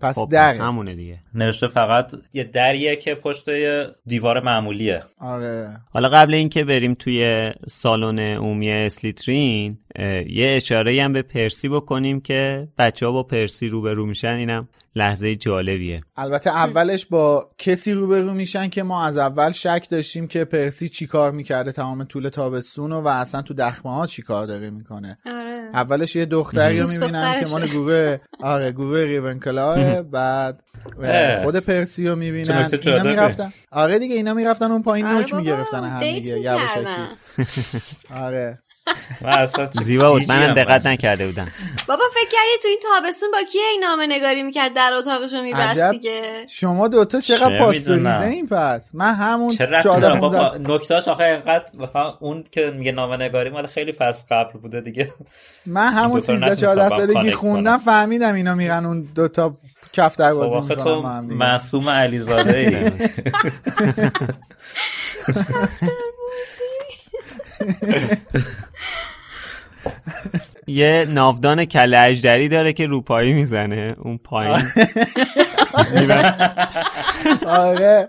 پس خب در همونه دیگه. نوشته فقط یه دریه که پشت یه دیوار معمولیه. آره. حالا قبل اینکه بریم توی سالن عمومی اسلیترین یه اشاره هم به پرسی بکنیم که بچه ها با پرسی روبرو میشن اینم لحظه جالبیه. البته اولش با کسی روبرو میشن که ما از اول شک داشتیم که پرسی چیکار می‌کرده تمام طول تابستون و اصلا تو دخمه ها چیکار داره می‌کنه. آره. اولش یه دختری رو دوست می‌بینن که مال. گروه آره گروه ریونکلاه بعد. خود پرسی رو می‌بینن. اینا. می‌رفتن. آره دیگه اینا می‌رفتن اون پایین آره نوک می‌گرفتن هم دیگه آره. زیبا بود منم هم دقت. نکرده بودم بابا فکر کردی تو این تابستون با کی این نامه نگاری می‌کرد در اتاقشو میبست. دیگه شما دوتا چقدر چه پاستوریزه. این پس من همون چه ربطی 14 داره بابا 15 نکتاش آخه اینقدر مثلا اون که میگه نامه نگاری مال خیلی فصل قبل بوده دیگه من همون دوتا رو 13 نتونستم 14 با هم سالگی خوندم. فهمیدم اینا میرن اون دوتا کفتر خب بازی آخه می‌کنن تو. معصوم علیزاده ای یه ناودان کله اجدری داره که روپایی می‌زنه. اون پایین. آره.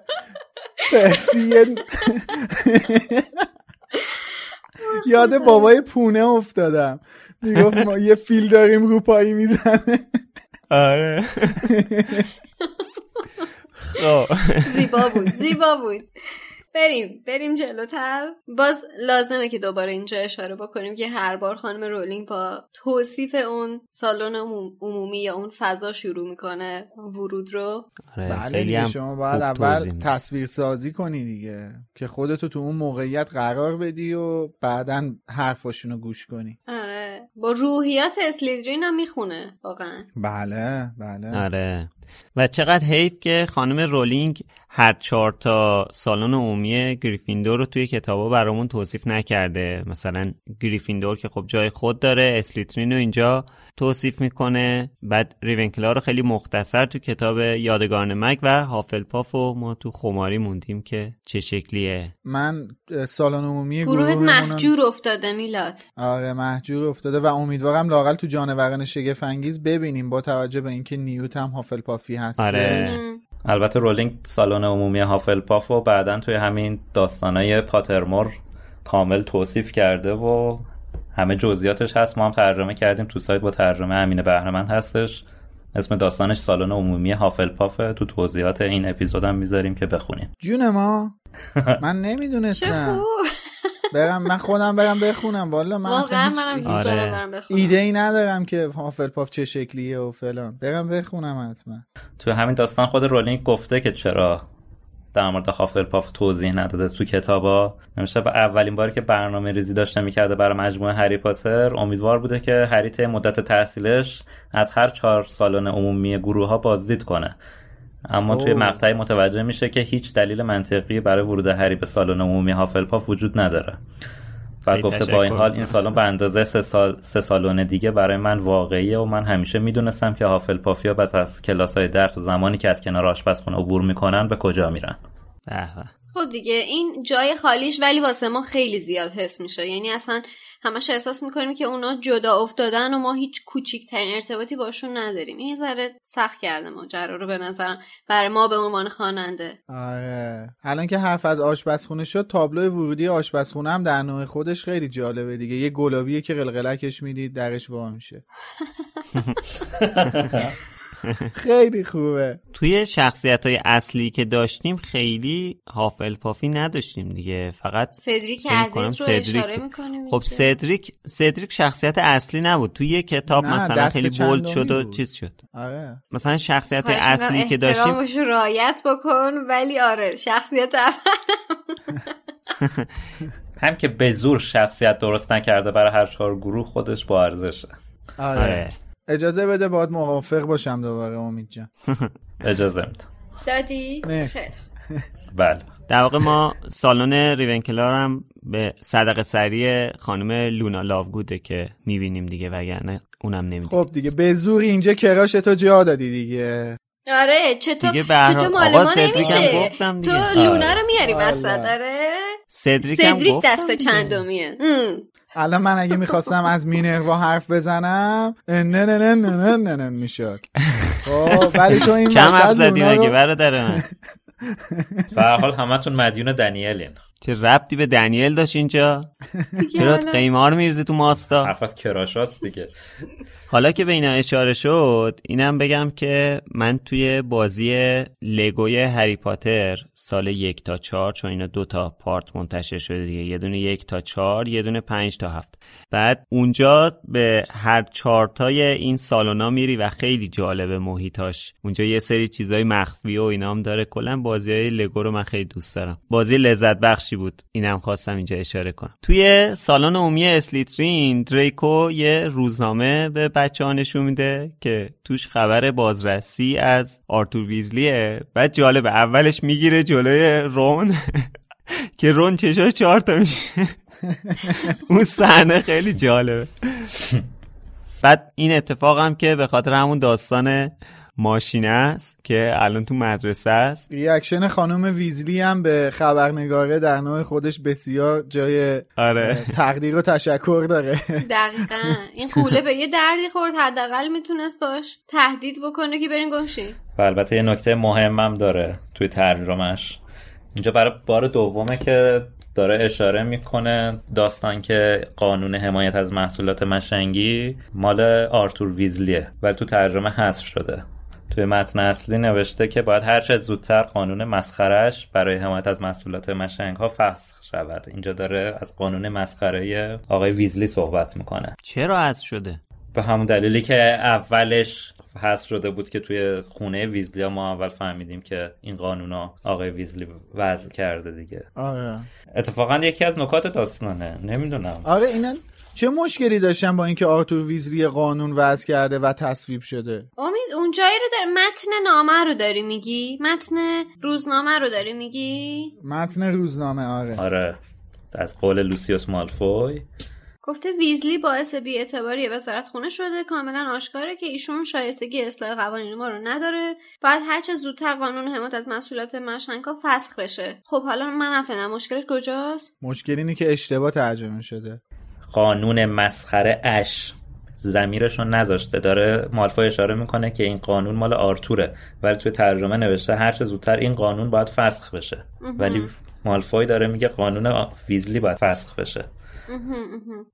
یاد بابای پونه افتادم. می‌گفت ما یه فیل داریم رو پایی می‌زنه. آره. خب. زیبا بود. زیبا بود. بریم بریم جلوتر. باز لازمه که دوباره اینجا اشاره بکنیم که هر بار خانم رولینگ با توصیف اون سالن عموم- عمومی یا اون فضا شروع می‌کنه ورود رو. آره بله خیلی دیگه هم شما باید اول. تصویر سازی کنی دیگه که خودتو تو اون موقعیت قرار بدی و بعدا حرفاشونو گوش کنی. آره. با روحیات اسلیترین هم می‌خونه واقعا. بله بله. آره. و چقدر حیف که خانم رولینگ هر چهار تا سالن عمومی گریفیندور رو توی کتابا برامون توصیف نکرده. مثلا گریفیندور که خب جای خود داره اسلیترین رو اینجا. توصیف می‌کنه. بعد ریونکلاو رو خیلی مختصر تو کتاب یادگاران مرگ و هافلپاف و ما تو خماری موندیم که چه شکلیه. من سالن عمومی رو- محجور افتاده میلاد. آره محجور افتاده و امیدوارم لاقل تو جانوران شگفت انگیز ببینیم با توجه به اینکه نیوت هم هافلپافی هست آره. البته رولینگ سالن عمومی هافلپاف و بعدا توی همین داستانای پاترمور کامل توصیف کرده و همه جزئیاتش هست. ما هم ترجمه کردیم تو سایت با ترجمه امین بهرمند هستش. اسم داستانش سالن عمومی هافلپافه تو توضیحات این اپیزودم می‌ذاریم که بخونیم. جون ما من نمی‌دونستم. برم من خودم برم بخونم. والا من اصلا واقعا منم دوست آره. دارم بخونم. ایده ای ندارم که هافلپاف چه شکلیه و فلان. برم بخونم حتما. تو همین داستان خود رولینگ گفته که چرا در مورد هافلپاف توضیح نداده تو کتابا. نمیشه به اولین باری که برنامه ریزی داشته می‌کرده برای مجموعه هری پاتر امیدوار بوده که هری طی مدت تحصیلش از هر چهار سالن عمومی گروه ها بازدید کنه. اما توی. مقطعی متوجه میشه که هیچ دلیل منطقی برای ورود هری به سالن عمومی هافلپاف وجود نداره. و گفته با این حال این. سالن به اندازه سه, سال، سه سالن دیگه برای من واقعیه و من همیشه می‌دونستم که هافلپافیا پس از کلاس های درس و زمانی که از کنار آشپزخونه عبور می‌کنن به کجا میرن به به. خب دیگه این جای خالیش ولی واسه ما خیلی زیاد حس میشه یعنی اصلا همش احساس می‌کنیم که اونا جدا افتادن و ما هیچ کوچیکترین ارتباطی باشون نداریم. این یه ذره سخت کرده ماجرا رو به نظرم برای ما به عنوان خواننده. آره. الان که حرف از آشپزخونه شد تابلو ورودی آشپزخونه هم در نوع خودش خیلی جالبه دیگه. یه گلابیه که قلقلکش می‌دید درش وا میشه خیلی خوبه. توی شخصیت های اصلی که داشتیم خیلی هافلپافی نداشتیم دیگه. فقط سدریک عزیز رو سدریک. اشاره. می‌کنیم خب سدریک سدریک شخصیت اصلی نبود. توی یه کتاب مثلا خیلی بولد شد و. چیز شد. آره. مثلا شخصیت اصلی که داشتیم رعایت بکن ولی آره شخصیت اول. هم که به زور شخصیت درست نکرده برای هر چهار گروه خودش با ارزشه. آره, آره. اجازه بده باید موافق باشم دوباره امید جان اجازه میدم دادی. بله در واقع ما سالن ریونکلار هم به صدقه سری خانم لونا لاوگوده که می‌بینیم دیگه وگرنه اونم نمیدیم خب دیگه به زور اینجا کراش تو جا دادی دیگه آره چطور دیگه به هر چطور حال- مال آقا ما نمیشه گفتم تو. لونا آره. رو میاری والا. وسط آره سدریک, سدریک دست. چندمیه. الان من اگه می‌خواستم از مینروا حرف بزنم نه نه نه نه نه نه نه می‌شد. خب ولی تو این کم حرف زدی مگه برادر من؟ به هر حال همتون مدیون دنیلین. چه ربطی به دنیل داشت اینجا؟ چرا قیمار میرزی تو ماستا؟ حرف از کراشاست دیگه. حالا که به اینا اشاره شد اینم بگم که من توی بازی لگوی هری پاتر سال یک تا چهار چون اینا دو تا پارت منتشر شده دیگه. یه دونه یک تا چهار یه دونه پنج تا هفت. بعد اونجا به هر چارتای این سالونا میری و خیلی جالب محیطاش. اونجا یه سری چیزای مخفی و اینا هم داره. کلا بازی های لگو رو من خیلی دوست دارم. بازی لذت بخشی بود. اینم خواستم اینجا اشاره کنم. توی سالن عمومی اسلیترین دریکو یه روزنامه به بچه ها نشون میده که توش خبر بازرسی از آرتور ویزلیه بعد جالبه اولش می‌گیره جلوی رون. که رون چشاش چهار تا میشه. اون صحنه خیلی جالبه. بعد این اتفاق هم که به خاطر همون داستان ماشینه است که الان تو مدرسه است. ریاکشن خانم ویزلی هم به خبرنگاره در نوع خودش بسیار جای آره. تقدیر و تشکر داره. دقیقا. این قوله به یه دردی خورد. حداقل می‌تونست باش تهدید بکنه که برین گمشی. و البته یه نکته مهمم داره توی ترجمهش اینجا برای بار دومه که داره اشاره می‌کنه داستان که قانون حمایت از محصولات مشنگی مال آرتور ویزلیه ولی تو ترجمه حذف شده. توی متن اصلی نوشته که باید هر چه زودتر قانون مسخرش برای حمایت از محصولات مشنگ ها فسخ شود. اینجا داره از قانون مسخره آقای ویزلی صحبت می‌کنه. چرا از شده؟ به همون دلیلی که اولش حذف شده بود که توی خونه ویزلی ما اول فهمیدیم که این قانونا آقای ویزلی وضع کرده دیگه. آره. اتفاقا یکی از نکات داستانه. نمی‌دونم. آره اینا چه مشکلی داشتن با اینکه آرتور ویزلی قانون وضع کرده و تصویب شده؟ امید اون جایی رو در متن نامه رو داری میگی؟ متن روزنامه رو داری میگی؟ متن روزنامه آره. آره. از قول لوسیوس مالفوی. گفته ویزلی باعث بیاعتباری وزارت خونه شده. کاملا آشکاره که ایشون شایستگی اصلاح قوانین ما رو نداره. باید هرچه زودتر قانون حمایت از مسئولات مشنکا فسخ بشه. خب حالا من نفهمم مشکلش کجاست؟ مشکل اینه که اشتباه ترجمه شده. قانون مسخره اش زمیرشون نذاشته. داره مالفا اشاره می‌کنه که این قانون مال آرتوره. ولی توی ترجمه نوشته هرچه زودتر این قانون باید فسخ بشه. ولی مالفای داره میگه قانون ویزلی باید فسخ بشه.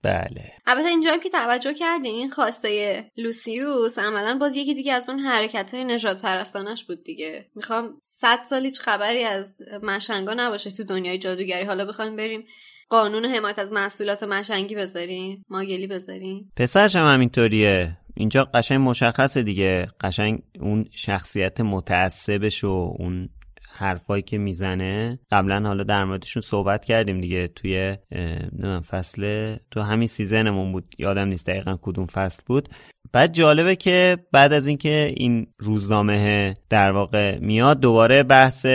بله. البته اینجا که توجه کردین این خواسته لوسیوس عملا باز یکی دیگه از اون حرکت های نجات پرستانش بود دیگه. می‌خوام صد سال هیچ خبری از مشنگا نباشه تو دنیای جادوگری. حالا بخوایم بریم قانون حمایت از محصولات مشنگی بذاریم ماگلی بذاریم پسرش هم همینطوریه. اینجا قشنگ مشخصه دیگه. قشنگ اون شخصیت متعصبش و اون حرفایی که می‌زنه. قبلا حالا در موردشون صحبت کردیم دیگه. توی نمی‌دونم فصل تو همین سیزنمون بود. یادم نیست دقیقا کدوم فصل بود. بعد جالبه که بعد از اینکه این روزنامه در واقع میاد دوباره بحث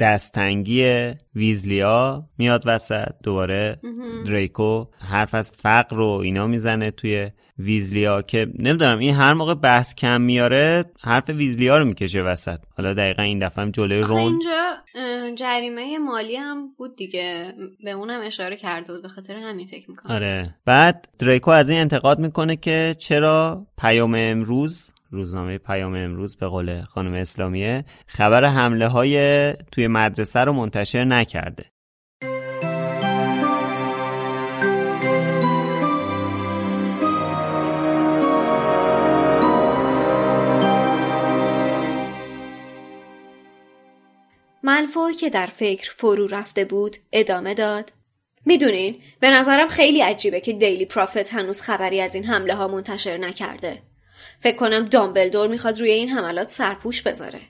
دستنگی ویزلیا میاد وسط دوباره دریکو حرف از فقر رو اینا می‌زنه توی ویزلیا که نمی‌دونم این هر موقع بحث کم میاره حرف ویزلیا رو می‌کشه وسط. حالا دقیقا این دفعه هم جلوی رون. اینجا جریمه مالی هم بود دیگه. به اونم اشاره کرده بود به خاطر همین فکر می‌کنم. آره. بعد دریکو از این انتقاد می‌کنه که چرا پیام امروز روزنامه پیام امروز به قول خانم اسلامیه خبر حمله های توی مدرسه رو منتشر نکرده. ملفوی که در فکر فرو رفته بود ادامه داد. می‌دونین به نظرم خیلی عجیبه که دیلی پرافت هنوز خبری از این حمله ها منتشر نکرده. فکر کنم دامبلدور می‌خواد روی این حملات سرپوش بذاره.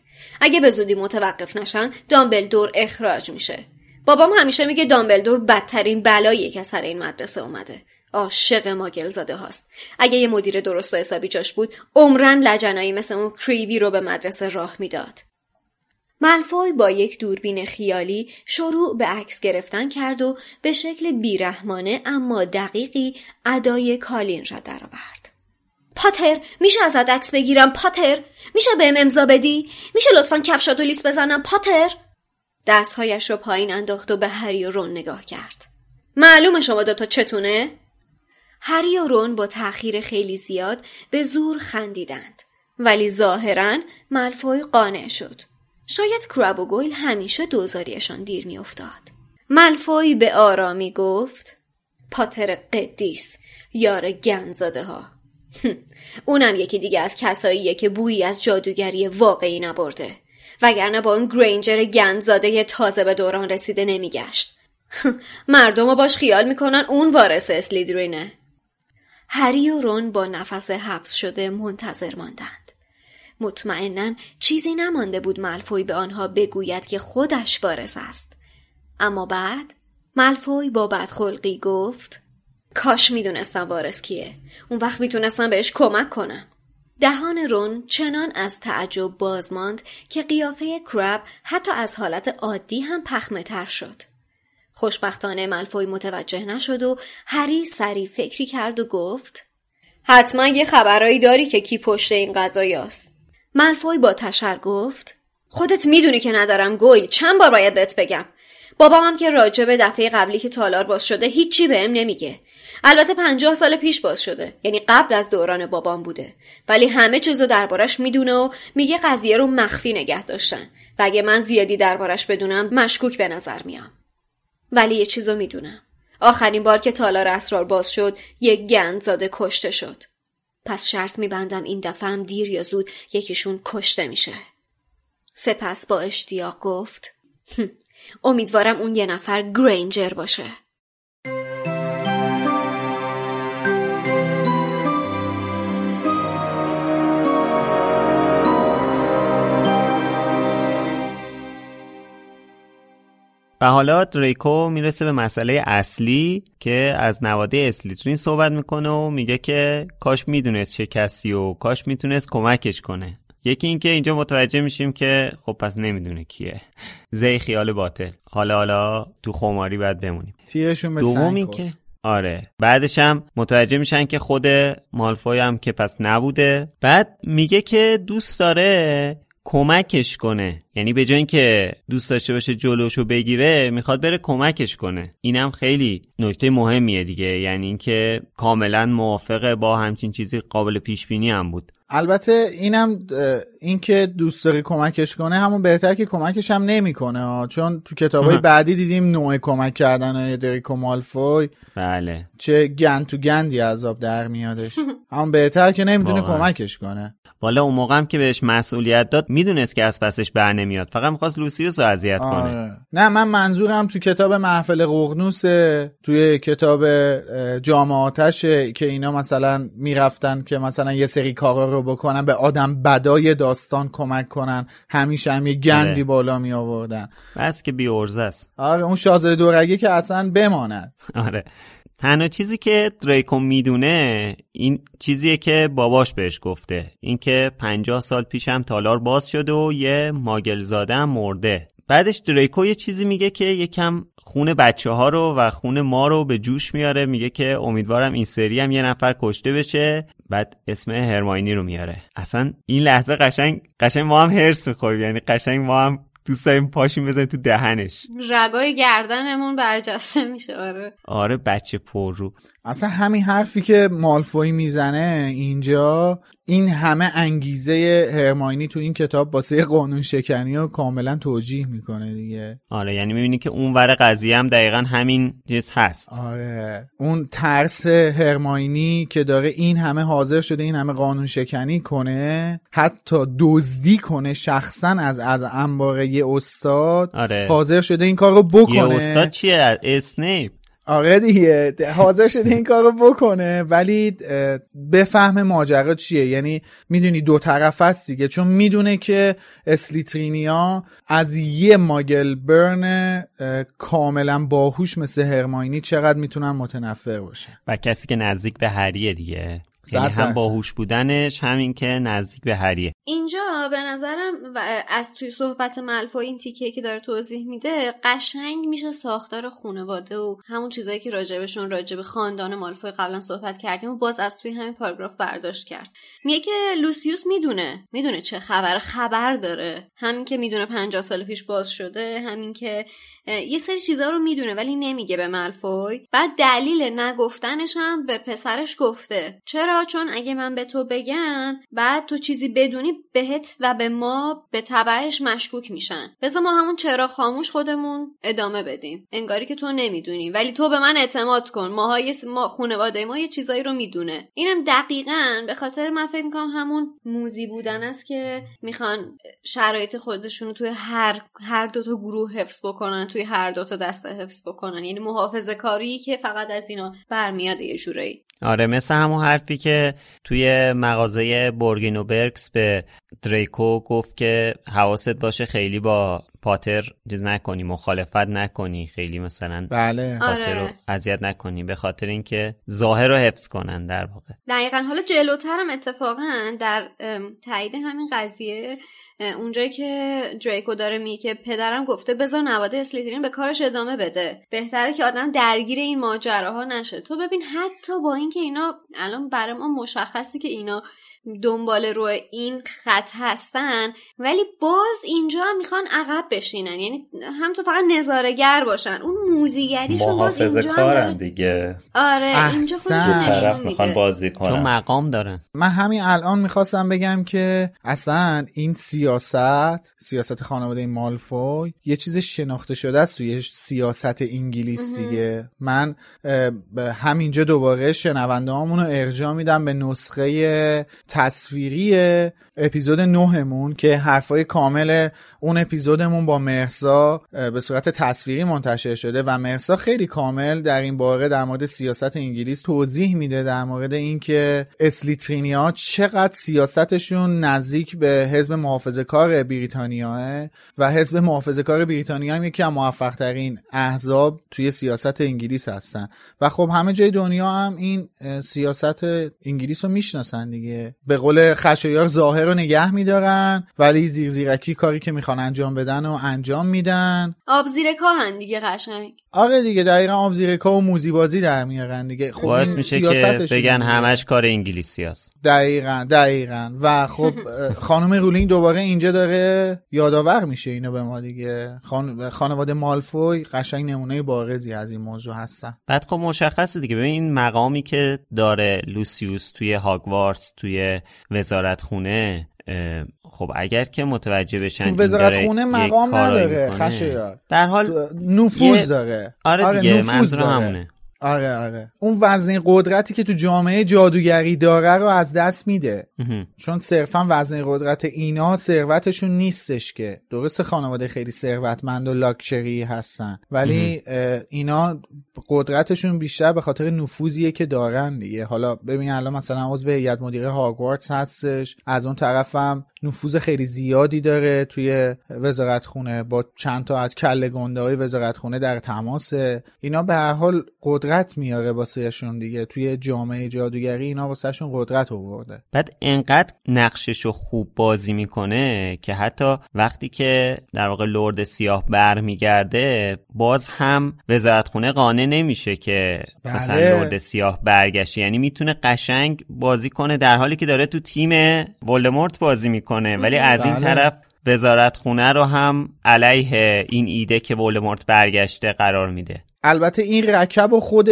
اگه به زودی متوقف نشن دامبلدور اخراج میشه. بابام همیشه میگه دامبلدور بدترین بلاییه که سر این مدرسه اومده. عاشق ماگل زاده هاست. اگه یه مدیر درست و حسابی جاش بود عمرن لجنایی مثل اون کریوی رو به مدرسه راه می‌داد. ملفوی با یک دوربین خیالی شروع به عکس گرفتن کرد و به شکل بیرحمانه اما دقیقی ادای کالین را درآورد. پاتر میشه ازت عکس بگیرم پاتر؟ میشه بهم امضا بدی؟ میشه لطفا کفشاتو لیست بزنم پاتر؟ دستهایش رو پایین انداخت و به هری و رون نگاه کرد. معلومه شما دوتا چتونه؟ هری و رون با تأخیر خیلی زیاد به زور خندیدند. ولی ظاهرا ملفوی قانع شد. شاید کراب و گویل همیشه دوزاریشان دیر میافتاد. ملفوی به آرامی گفت پاتر قدیس یار گنزاده ها اونم یکی دیگه از کساییه که بویی از جادوگری واقعی نبرده. وگرنه با اون گرینجر گنزاده تازه به دوران رسیده نمیگشت. مردم باش خیال می‌کنن اون وارث اسلیدرینه. هری و رون با نفس حبس شده منتظر ماندند. مطمئنا چیزی نمانده بود ملفوی به آنها بگوید که خودش وارث است. اما بعد ملفوی با بدخلقی گفت کاش می‌دونستم وارث کیه. اون وقت می‌تونستم بهش کمک کنم. دهان رون چنان از تعجب باز ماند که قیافه کرب حتی از حالت عادی هم پخمه تر شد. خوشبختانه ملفوی متوجه نشد و هری سری فکری کرد و گفت حتما یه خبرایی داری که کی پشت این قضایی است. ملفوی با تشر گفت خودت می‌دونی که ندارم گویل چند بار باید بهت بگم. بابام که راجع به دفعه قبلی که تالار باز شده هیچی بهم نمیگه. البته پنجاه سال پیش باز شده. یعنی قبل از دوران بابام بوده. ولی همه چیزو دربارش می‌دونه و میگه قضیه رو مخفی نگه داشتن. و اگه من زیادی دربارش بدونم مشکوک به نظر میام. ولی یه چیزو می‌دونم. آخرین بار که تالار اسرار باز شد یک گندزاده کشته شد. پس شرط میبندم این دفعه هم دیر یا زود یکیشون کشته میشه. سپس با اشتیاق گفت امیدوارم اون یه نفر گرینجر باشه. و حالا دریکو می‌رسه به مسئله اصلی که از نواده اسلیترین صحبت می‌کنه و میگه که کاش می‌دونست چه کسی و کاش می‌تونست کمکش کنه. یکی اینکه اینجا متوجه میشیم که خب پس نمی‌دونه کیه. زی خیال باطل. حالا حالا تو خماری باید بمونیم. تیرشون به دوم که آره. بعدش هم متوجه میشن که خود مالفوی هم که پس نبوده. بعد میگه که دوست داره کمکش کنه. یعنی به جای اینکه دوست داشته باشه جلوشو بگیره می‌خواد بره کمکش کنه. اینم خیلی نکته مهمیه دیگه. یعنی اینکه کاملا موافقه با همچین چیزی قابل پیش بینی هم بود. البته اینم اینکه دوست داری کمکش کنه همون بهتر که کمکش هم نمی‌کنه چون تو کتابای بعدی دیدیم نوع کمک کردن دریکو مالفوی. بله. چه گند تو گندی عذاب در میادش. همون بهتر که نمی‌دونه کمکش کنه. والا اون موقع هم که بهش مسئولیت داد می‌دونست که از پسش بر نمیاد. فقط می‌خواست لوسیوس رو اذیت کنه. نه من منظورم تو کتاب محفل قغنوس توی کتاب جامعاتش که اینا مثلا می‌رفتن که مثلا یه سری کارا رو بکنن به آدم بدای داستان کمک کنن. همیشه هم یه گندی آره. بالا می آوردن. بس که بی است. آره اون شاهزاده دورگی که اصلا بماند. آره. تنها چیزی که دریکو می‌دونه این چیزیه که باباش بهش گفته. اینکه پنجاه سال پیشم تالار باز شده و یه ماگل زاده مرده. بعدش دریکو یه چیزی میگه که یکم خون بچه ها رو و خون ما رو به جوش میاره. میگه که امیدوارم این سری هم یه نفر کشته بشه. بعد اسم هرماینی رو میاره. اصلا این لحظه قشنگ قشنگ ما هم هرس می‌خوریم. یعنی قشنگ ما هم دوست داریم پاشیم بزنیم تو دهنش. رگای گردنمون برجسته میشه. آره. آره بچه پر رو. اصلا همین حرفی که مالفوی می‌زنه اینجا این همه انگیزه هرماینی تو این کتاب واسه قانون شکنی رو کاملا توجیه می‌کنه دیگه. آره یعنی می‌بینی که اون ور قضیه هم دقیقا همین چیز هست. آره اون ترس هرماینی که داره این همه حاضر شده این همه قانون شکنی کنه حتی دزدی کنه شخصا از از انبار یه استاد آره. حاضر شده این کار رو بکنه. یه استاد چیه؟ اسنیپ. آره دیگه حاضر شده این کارو بکنه ولی بفهم ماجرا چیه؟ یعنی می‌دونی دو طرف هست دیگه چون می‌دونه که اسلیترینیا از یه ماگل برن کاملا باهوش مثل هرماینی چقدر می‌تونن متنفر باشه و کسی که نزدیک به هریه دیگه. یعنی هم باهوش بودنش همین که نزدیک به هریه اینجا به نظرم از توی صحبت ملفا این تیکه که داره توضیح میده قشنگ میشه ساختار خانواده و همون چیزایی که راجبشون راجب خاندان مالفوی قبلا صحبت کردیم و باز از توی همین پاراگراف برداشت کرد. میگه که لوسیوس می‌دونه می‌دونه چه خبر خبر داره. همین که می‌دونه 50 سال پیش باز شده همین که یه سری چیزا رو می‌دونه ولی نمیگه به ملفوی. بعد دلیل نگفتنش هم به پسرش گفته. چرا؟ چون اگه من به تو بگم بعد تو چیزی بدونی بهت و به ما به تبعش مشکوک میشن. بذار ما همون چرا خاموش خودمون ادامه بدیم. انگاری که تو نمی‌دونی. ولی تو به من اعتماد کن. ماها ما خانواده ما یه چیزایی رو می‌دونه. اینم دقیقا به خاطر من فکر می‌کنم همون موزی بودن است که می‌خوان شرایط خودشون رو توی هر هر دو تا گروه حفظ بکنن توی هر دو تا دسته حفظ بکنن. یعنی محافظه کاری که فقط از اینا برمیاد یه جورایی. آره مثل همون حرفی که توی مغازه بورگینو برکس به دریکو گفت که حواست باشه خیلی با پاتر چیز نکنی مخالفت نکنی خیلی مثلا بله. پاتر رو آره. اذیت نکنی به خاطر اینکه ظاهر رو حفظ کنن در واقع. دقیقا. حالا جلوترم اتفاقا در تایید همین قضیه اونجایی که دریکو داره می که پدرم گفته بذار نواده اسلیترین به کارش ادامه بده. بهتره که آدم درگیر این ماجراها نشه. تو ببین حتی با اینکه اینا الان برای ما مشخصه که اینا دنبال رو این خط هستن ولی باز اینجا هم می‌خوان عقب بشینن. یعنی هم تو فقط نظارگر باشن. اون موزیگریشون باز اینجا کارن دیگه. آره اینجا طرف می‌خوان بازی کنن. چون مقام دارن. من همین الان می‌خواستم بگم که اصلا این سیاست سیاست خانواده مالفوی یه چیز شناخته شده است توی سیاست انگلیس دیگه. من همینجا دوباره شنونده رو ارجاع میدم به نسخه تصویری اپیزود نهمون که حرفای کامل اون اپیزودمون با مرسا به صورت تصویری منتشر شده و مرسا خیلی کامل در این باره در مورد سیاست انگلیس توضیح میده در مورد اینکه اسلیترینیا چقدر سیاستشون نزدیک به حزب محافظه کار بریتانیاه و حزب محافظه کار بریتانیا هم یکی از موفق ترین احزاب توی سیاست انگلیس هستن. و خب همه جای دنیا هم این سیاست انگلیس رو می‌شناسن دیگه. به قول خشایار ظاهر رو نگه میدارن ولی زیر زیرکی کاری که می‌خوان انجام بدن و انجام میدن. آب زیر کاهن دیگه قشنگ. آره دیگه دقیقا آب زیر و موزی بازی در میارن دیگه. خب باعث میشه که بگن همش کار انگلیسی هست دقیقا دقیقا. و خب خانم رولینگ دوباره اینجا داره یادآور میشه اینو به ما دیگه. خان... خانواده مالفوی قشنگ نمونه بارزی از این موضوع هستن. بعد خب مشخصه دیگه. ببین این مقامی که داره لوسیوس توی هاگوارتس توی وزارت خونه خب اگر که متوجه بشن تو وزارت خونه مقام نداره خشایار در حال نفوذ داره. آره, آره دیگه منظور همونه. آره آره. اون وزنه قدرتی که تو جامعه جادوگری داره رو از دست میده. چون صرفا وزنه قدرت اینا ثروتشون نیستش که. درست خانواده خیلی ثروتمند و لاکچری هستن. ولی اینا قدرتشون بیشتر به خاطر نفوذیه که دارن دیگه. حالا ببین الان مثلا عضو هیئت مدیره هاگوارتس هستش. از اون طرفم نفوذ خیلی زیادی داره توی وزارت خونه با چند تا از کله گنده های وزارت خونه در تماسه اینا به هر حال قدرت میاره واسهشون دیگه. توی جامعه جادوگری اینا واسهشون قدرت آورده. بعد انقدر نقششو خوب بازی می‌کنه که حتی وقتی که در واقع لرد سیاه برمیگرده باز هم وزارت خونه قانع نمیشه که بله. مثلا لرد سیاه برگشته. یعنی می‌تونه قشنگ بازی کنه در حالی که داره تو تیم ولدمورت بازی می‌کنه کنه ولی از این بله. طرف وزارت خونه رو هم علیه این ایده که ولدمورت برگشته قرار میده. البته این رکب و خود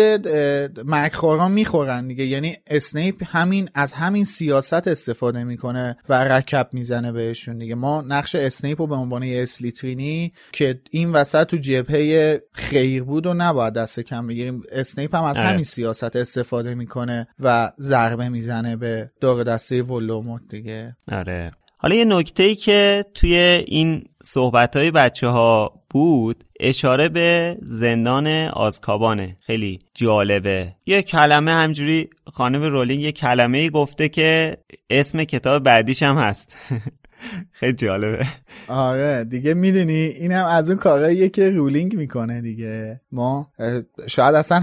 مرگخواران می‌خورن دیگه. یعنی اسنیپ همین از همین سیاست استفاده می‌کنه و رکب می‌زنه بهشون دیگه. ما نقش اسنیپ رو به عنوان اسلیترینی که این وسط تو جبهه خیر بود و نباید دست کم بگیریم. اسنیپ هم از آره. همین سیاست استفاده می‌کنه و ضربه می‌زنه به دار و دسته ولدمورت دیگه. آره. حالا یه نکته ای که توی این صحبت های بچه ها بود اشاره به زندان آزکابانه. خیلی جالبه. یه کلمه همینجوری خانم رولینگ یه کلمه ای گفته که اسم کتاب بعدیش هم هست. خیلی جالبه. آره دیگه می‌دونی اینم از اون کارهاییه که رولینگ می‌کنه دیگه. ما شاید اصلا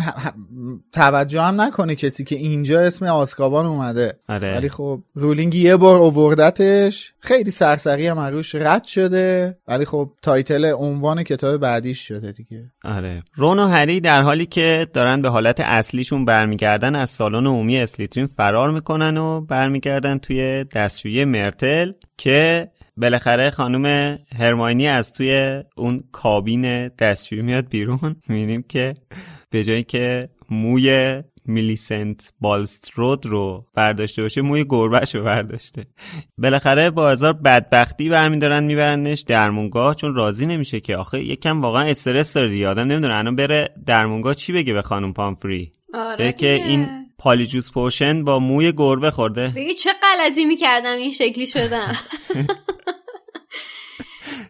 توجه هم نکنه کسی که اینجا اسم آزکابان اومده. آره. ولی خب رولینگ یه بار اووردتش. خیلی سرسری هم روش رد شده. ولی خب title عنوان کتاب بعدیش شده دیگه. آره. رون و هری در حالی که دارن به حالت اصلیشون برمیگردن از سالن عمومی اسلیترین فرار می‌کنن و برمیگردن توی دستشویی مرتل. که بالاخره خانم هرماینی از توی اون کابین دستشویی میاد بیرون. می‌بینیم که به جایی که موی میلیسنت بالسترود رو برداشته باشه موی گربهش رو برداشته. بالاخره با هزار بدبختی برمیدارن میبرنش درمونگاه چون راضی نمیشه که. آخه یکم واقعا استرس داره دیگه. آدم نمی‌دونه الان بره درمونگاه چی بگه به خانم پامفری. آره که این پالیجوس پوشن با موی گربه خورده. بگی چه غلطی می‌کردم این شکلی شدم.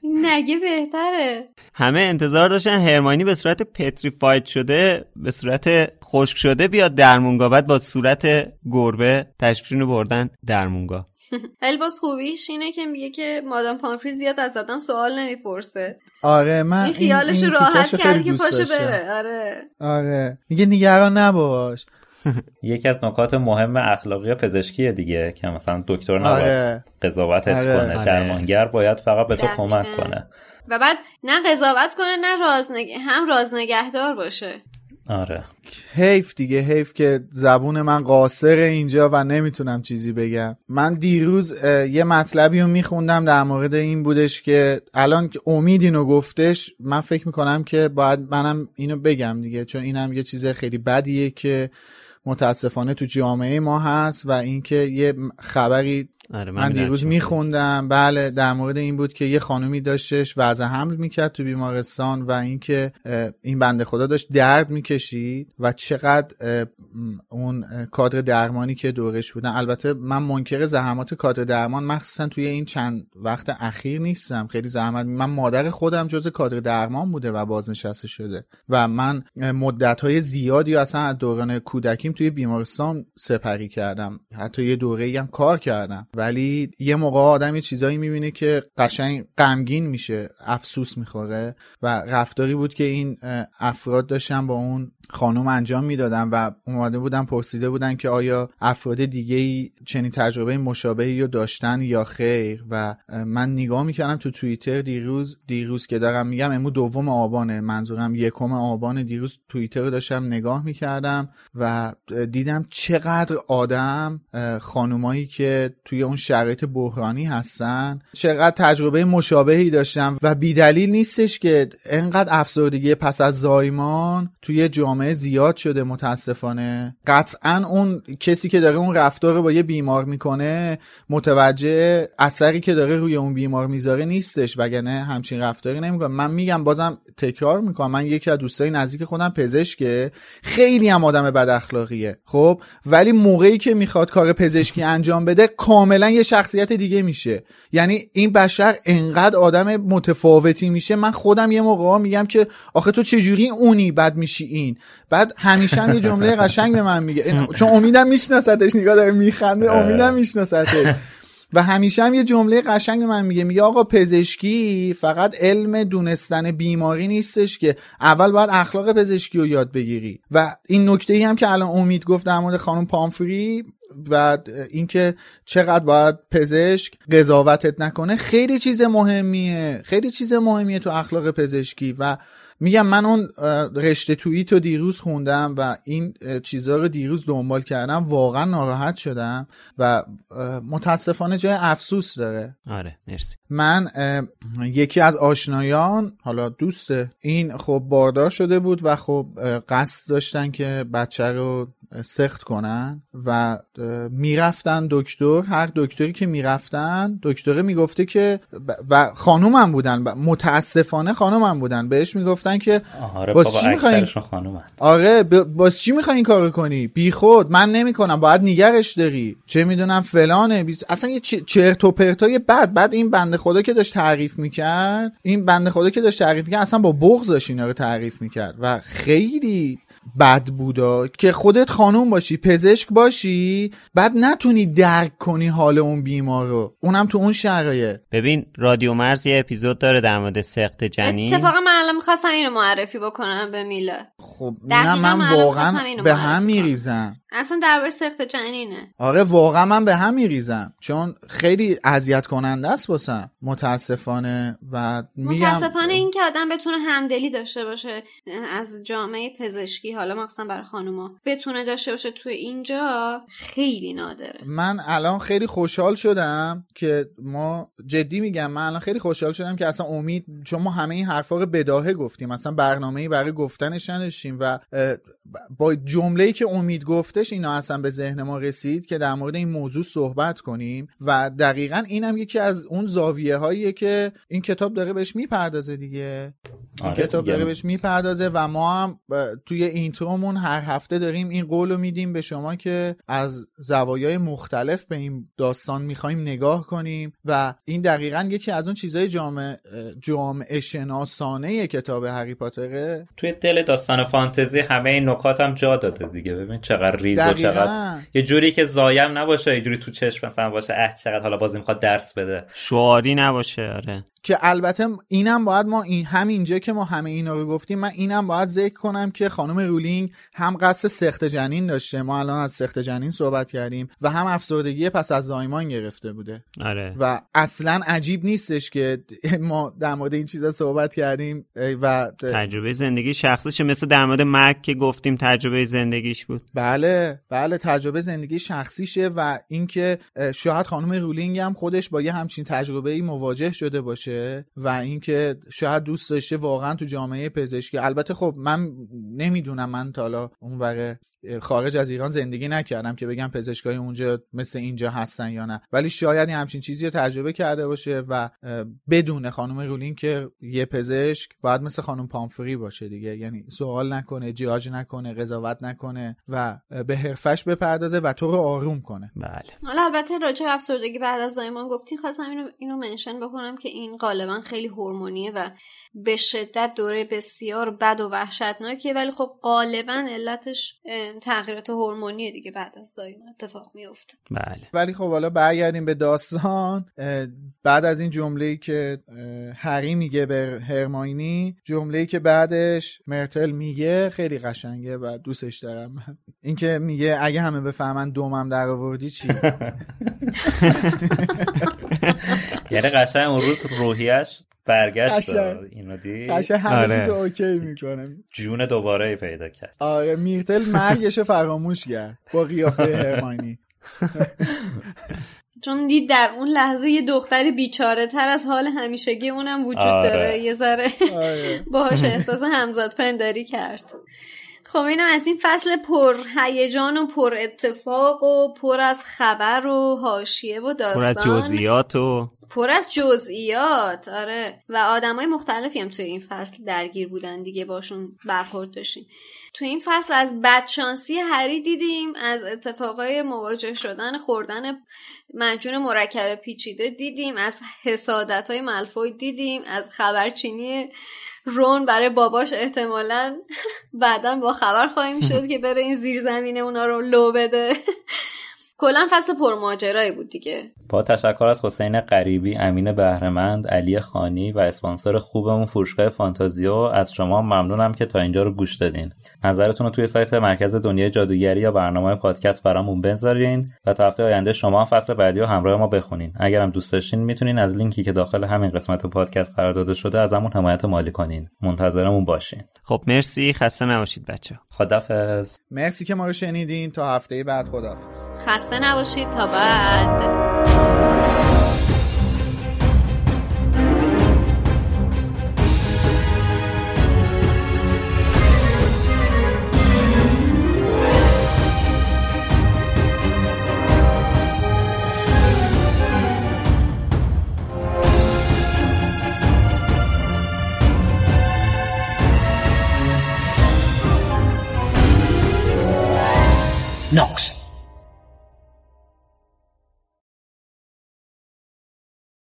نگه بهتره. همه انتظار داشتن هرمانی به صورت پتریفاید شده به صورت خشک شده بیاد درمونگاه بعد با صورت گربه تشفیرینو بردن درمونگاه ولی باز خوبیش اینه که میگه که مادام پامفری زیاد از آدم سوال نمی‌پرسه. آره من این خیالش راحت کرد که پاشو بره. آره. آره. میگه نگران نباش. یکی از نکات مهم اخلاقی پزشکی دیگه که مثلا دکتر نباید آره. قضاوتت آره. کنه آره. درمانگر باید فقط به تو. کمک کنه و بعد نه قضاوت کنه نه راز نگ... هم راز نگهدار باشه آره حیف دیگه حیف که زبون من قاصر اینجا و نمی‌تونم چیزی بگم من دیروز یه مطلبی رو میخوندم در مورد این بودش که الان که امید اینو گفتش من فکر می‌کنم که باید منم اینو بگم دیگه چون اینم یه چیز خیلی بدیه که متاسفانه تو جامعه ما هست و اینکه یه خبری آره من می‌دونم دیروز میخوندم. بله در مورد این بود که یه خانومی داشتش وضع حمل می‌کرد تو بیمارستان و اینکه این بنده خدا داشت درد می‌کشید و چقدر اون کادر درمانی که دورش بودن. البته من منکر زحمات کادر درمان مخصوصا توی این چند وقت اخیر نیستم. خیلی زحمت من مادر خودم جز کادر درمان بوده و بازنشسته شده. و من مدت های زیادی اصلا از دوران کودکیم توی بیمارستان سپری کردم. حتی یه دوره هم کار کردم. ولی یه موقع آدم یه چیزایی می‌بینه که قشنگ غمگین میشه افسوس می‌خوره. و رفتاری بود که این افراد داشتن با اون خانم انجام می‌دادن و اومده بودن پرسیده بودن که آیا افراد دیگه چنین تجربه مشابهی رو داشتن یا خیر؟ و من نگاه می‌کردم تو توییتر دیروز دیروز که دارم میگم امو دوم آبانه منظورم یکم آبان دیروز توییتر رو داشتم نگاه می‌کردم و دیدم چقدر آدم خانومایی که توی اون شرایط بحرانی هستن چقدر تجربه مشابهی داشتن و بیدلیل نیستش که انقدر افسردگی پس از زایمان توی جامعه زیاد شده متاسفانه. قطعا اون کسی که داره اون رفتار رو با یه بیمار می‌کنه متوجه اثری که داره روی اون بیمار می‌ذاره نیستش وگرنه همچین رفتاری نمی‌کنه. من میگم بازم تکرار می‌کنم. من یکی از دوستای نزدیک خودم پزشکه. خیلی هم آدم بد اخلاقیه. خب؟ ولی موقعی که می‌خواد کار پزشکی انجام بده کاملا یه شخصیت دیگه میشه. یعنی این بشر انقدر آدم متفاوتی میشه. من خودم یه موقع میگم که آخه تو چجوری اونی؟ بعد میشی این. بعد همیشه هم یه جمله قشنگ به من میگه. چون امیدم میشناستش نگاه داره میخنده امیدم میشناستش و همیشه هم یه جمله قشنگ به من میگه. میگه آقا پزشکی فقط علم دونستن بیماری نیستش که اول باید اخلاق پزشکی رو یاد بگیری. و این نکته ای هم که الان امید گفت در مورد خانم پامفری و اینکه چقدر باید پزشک قضاوتت نکنه خیلی چیز مهمیه. خیلی چیز مهمیه تو اخلاق پزشکی. و میگم من اون رشته توییت رو دیروز خوندم و این اه، چیزها رو دیروز دنبال کردم. واقعا ناراحت شدم و متاسفانه جای افسوس داره. آره مرسی. من یکی از آشنایان حالا دوسته این خب باردار شده بود و خب قصد داشتن که بچه رو سخت کنن و می‌رفتن دکتر هر دکتری که می‌رفتن دکتره می‌گفته که ب- و خانومم بودن ب- متاسفانه خانومم بودن. بهش می‌گفتن که آره باز چی خانومن. آره باز چی می‌خوای این کارو کنی؟ بی خود من نمی‌کنم باید نگرش داری. چه می‌دونم فلانه بیس- اصلا یه چرت و پرتای بد بعد این بنده خدا که داشت تعریف می‌کرد این بنده خدا که داشت تعریف می‌کرد اصلا با بغض داشت اینا رو تعریف می‌کرد. و خیلی بد بودا که خودت خانوم باشی پزشک باشی بعد نتونی درک کنی حال اون بیمار رو. اونم تو اون شرایط ببین رادیو مرز یه اپیزود داره در مورد سخت جنین. اتفاقا من الان می‌خواستم اینو معرفی بکنم به میلا. خب نه من واقعا اینو به هم. میریزم. اصلا درباره سخت جنینه. آره واقعا من به هم میریزم. چون خیلی اذیت کننده است واسم. متاسفانه و میگم متاسفانه این که آدم بتونه همدلی داشته باشه از جامعه پزشکی. حالا مخصوصا برای خانوما. بتونه داشته باشه تو اینجا خیلی نادره. من الان خیلی خوشحال شدم که ما جدی میگم من الان خیلی خوشحال شدم که اصلا امید چون ما همه این حرفا رو بداهه گفتیم. اصلا برنامه‌ای برای گفتنش نداشتیم و با جمله‌ای که امید گفتش اینا اصلا به ذهن ما رسید که در مورد این موضوع صحبت کنیم و دقیقا اینم یکی از اون زاویه هاییه که این کتاب داره بهش می‌پردازه دیگه این آره کتاب دیگه. داره بهش می‌پردازه و ما هم توی اینترومون هر هفته داریم این قول رو میدیم به شما که از زوایای مختلف به این داستان می‌خوایم نگاه کنیم و این دقیقا یکی از اون چیزهای جامعه جامعه شناسانه کتاب هری پاتره توی دل داستان فانتزی همه این نکات هم جا داده دیگه. ببین چقدر ریز و. چقدر یه جوری که زایم نباشه یه جوری تو چشم مثلا باشه اه چقدر حالا بازی می‌خواد درس بده. شعاری نباشه آره. که البته اینم باید ما این همینجا که ما همه اینا رو گفتیم من اینم باید ذکر کنم که خانم رولینگ هم قصد سخت جنین داشته. ما الان از سخت جنین صحبت کردیم و هم افسردگی پس از زایمان گرفته بوده. آره. و اصلا عجیب نیستش که ما در مورد این چیزا صحبت کردیم و تجربه زندگی شخصیشه مثل در مورد مرگ که گفتیم تجربه زندگیش بود. بله بله تجربه زندگی شخصیشه و اینکه شاید خانم رولینگ هم خودش با یه همچین تجربه ای مواجه شده باشه. و اینکه شاید دوست داشته واقعا تو جامعه پزشکی. البته خب من نمی‌دونم من تا حالا اونور خارج از ایران زندگی نکردم که بگم پزشکای اونجا مثل اینجا هستن یا نه. ولی شاید یه همچین چیزی رو تجربه کرده باشه و اه، بدونه خانم رولین که یه پزشک باید مثل خانم پامفری باشه دیگه. یعنی سوال نکنه جیاج نکنه قضاوت نکنه و به حرفش بپردازه و تو رو آروم کنه. بله. حالا البته راجع به افسردگی بعد از زایمان گفتی خواستم اینو اینو منشن بکنم که این غالبا خیلی هورمونیه و به شدت دوره بسیار بد و وحشتناکیه ولی خب غالبا علتش تغییرات هورمونیه دیگه بعد از زایمان اتفاق میفته بله. ولی خب حالا برگردیم به داستان بعد از این جمله که هری میگه به هرماینی جمله که بعدش مرتل میگه خیلی قشنگه و دوستش دارم. اینکه میگه اگه همه بفهمن دومم در آوردی چی؟ یعنی قشنگ اون روز روحیش برگشت. اینو دید قشنگ همه آره. چیز اوکی می‌کنه جون دوباره پیدا کرد آره میرتل مرگش فراموش کرد با قیافه هرماینی چون دید در اون لحظه یه دختری بیچاره تر از حال همیشگی اونم وجود آره. داره یه ذره آره. باهاش احساس همزاد پنداری کرد خب اینم از این فصل پر هیجان و پر اتفاق و پر از خبر و حاشیه و پر داستان از جزئیات و پر از جزئیات آره. و آدمای مختلفی هم توی این فصل درگیر بودن دیگه باشون برخورد داشتیم. توی این فصل از بدشانسی هری دیدیم از اتفاقای مواجه شدن خوردن مجون مرکب پیچیده دیدیم از حسادت های ملفوی دیدیم از خبرچینی رون برای باباش احتمالا بعدا با خبر خواهیم شد که بره این زیر زمینه اونا رو لو بده. کلا فصل پرماجرایی بود دیگه با تشکر از حسین غریبی، امین بهرمند، علی خانی و اسپانسر خوبمون فروشگاه فانتازیو از شما ممنونم که تا اینجا رو گوش دادین. نظرتون رو توی سایت مرکز دنیای جادوگری یا برنامه پادکست برامون بذارین و تا هفته آینده شما هم فصل بعدی رو همراه ما بخونین. اگرم دوست داشتین می‌تونین از لینکی که داخل همین قسمت پادکست قرار داده شده از همون حمایت مالی کنین. منتظرمون باشین. خب مرسی خسته نباشید بچه خدافظ. مرسی که ما رو شنیدین تا هفته بعد خداحافظ خسته نباشید تا بعد Nox.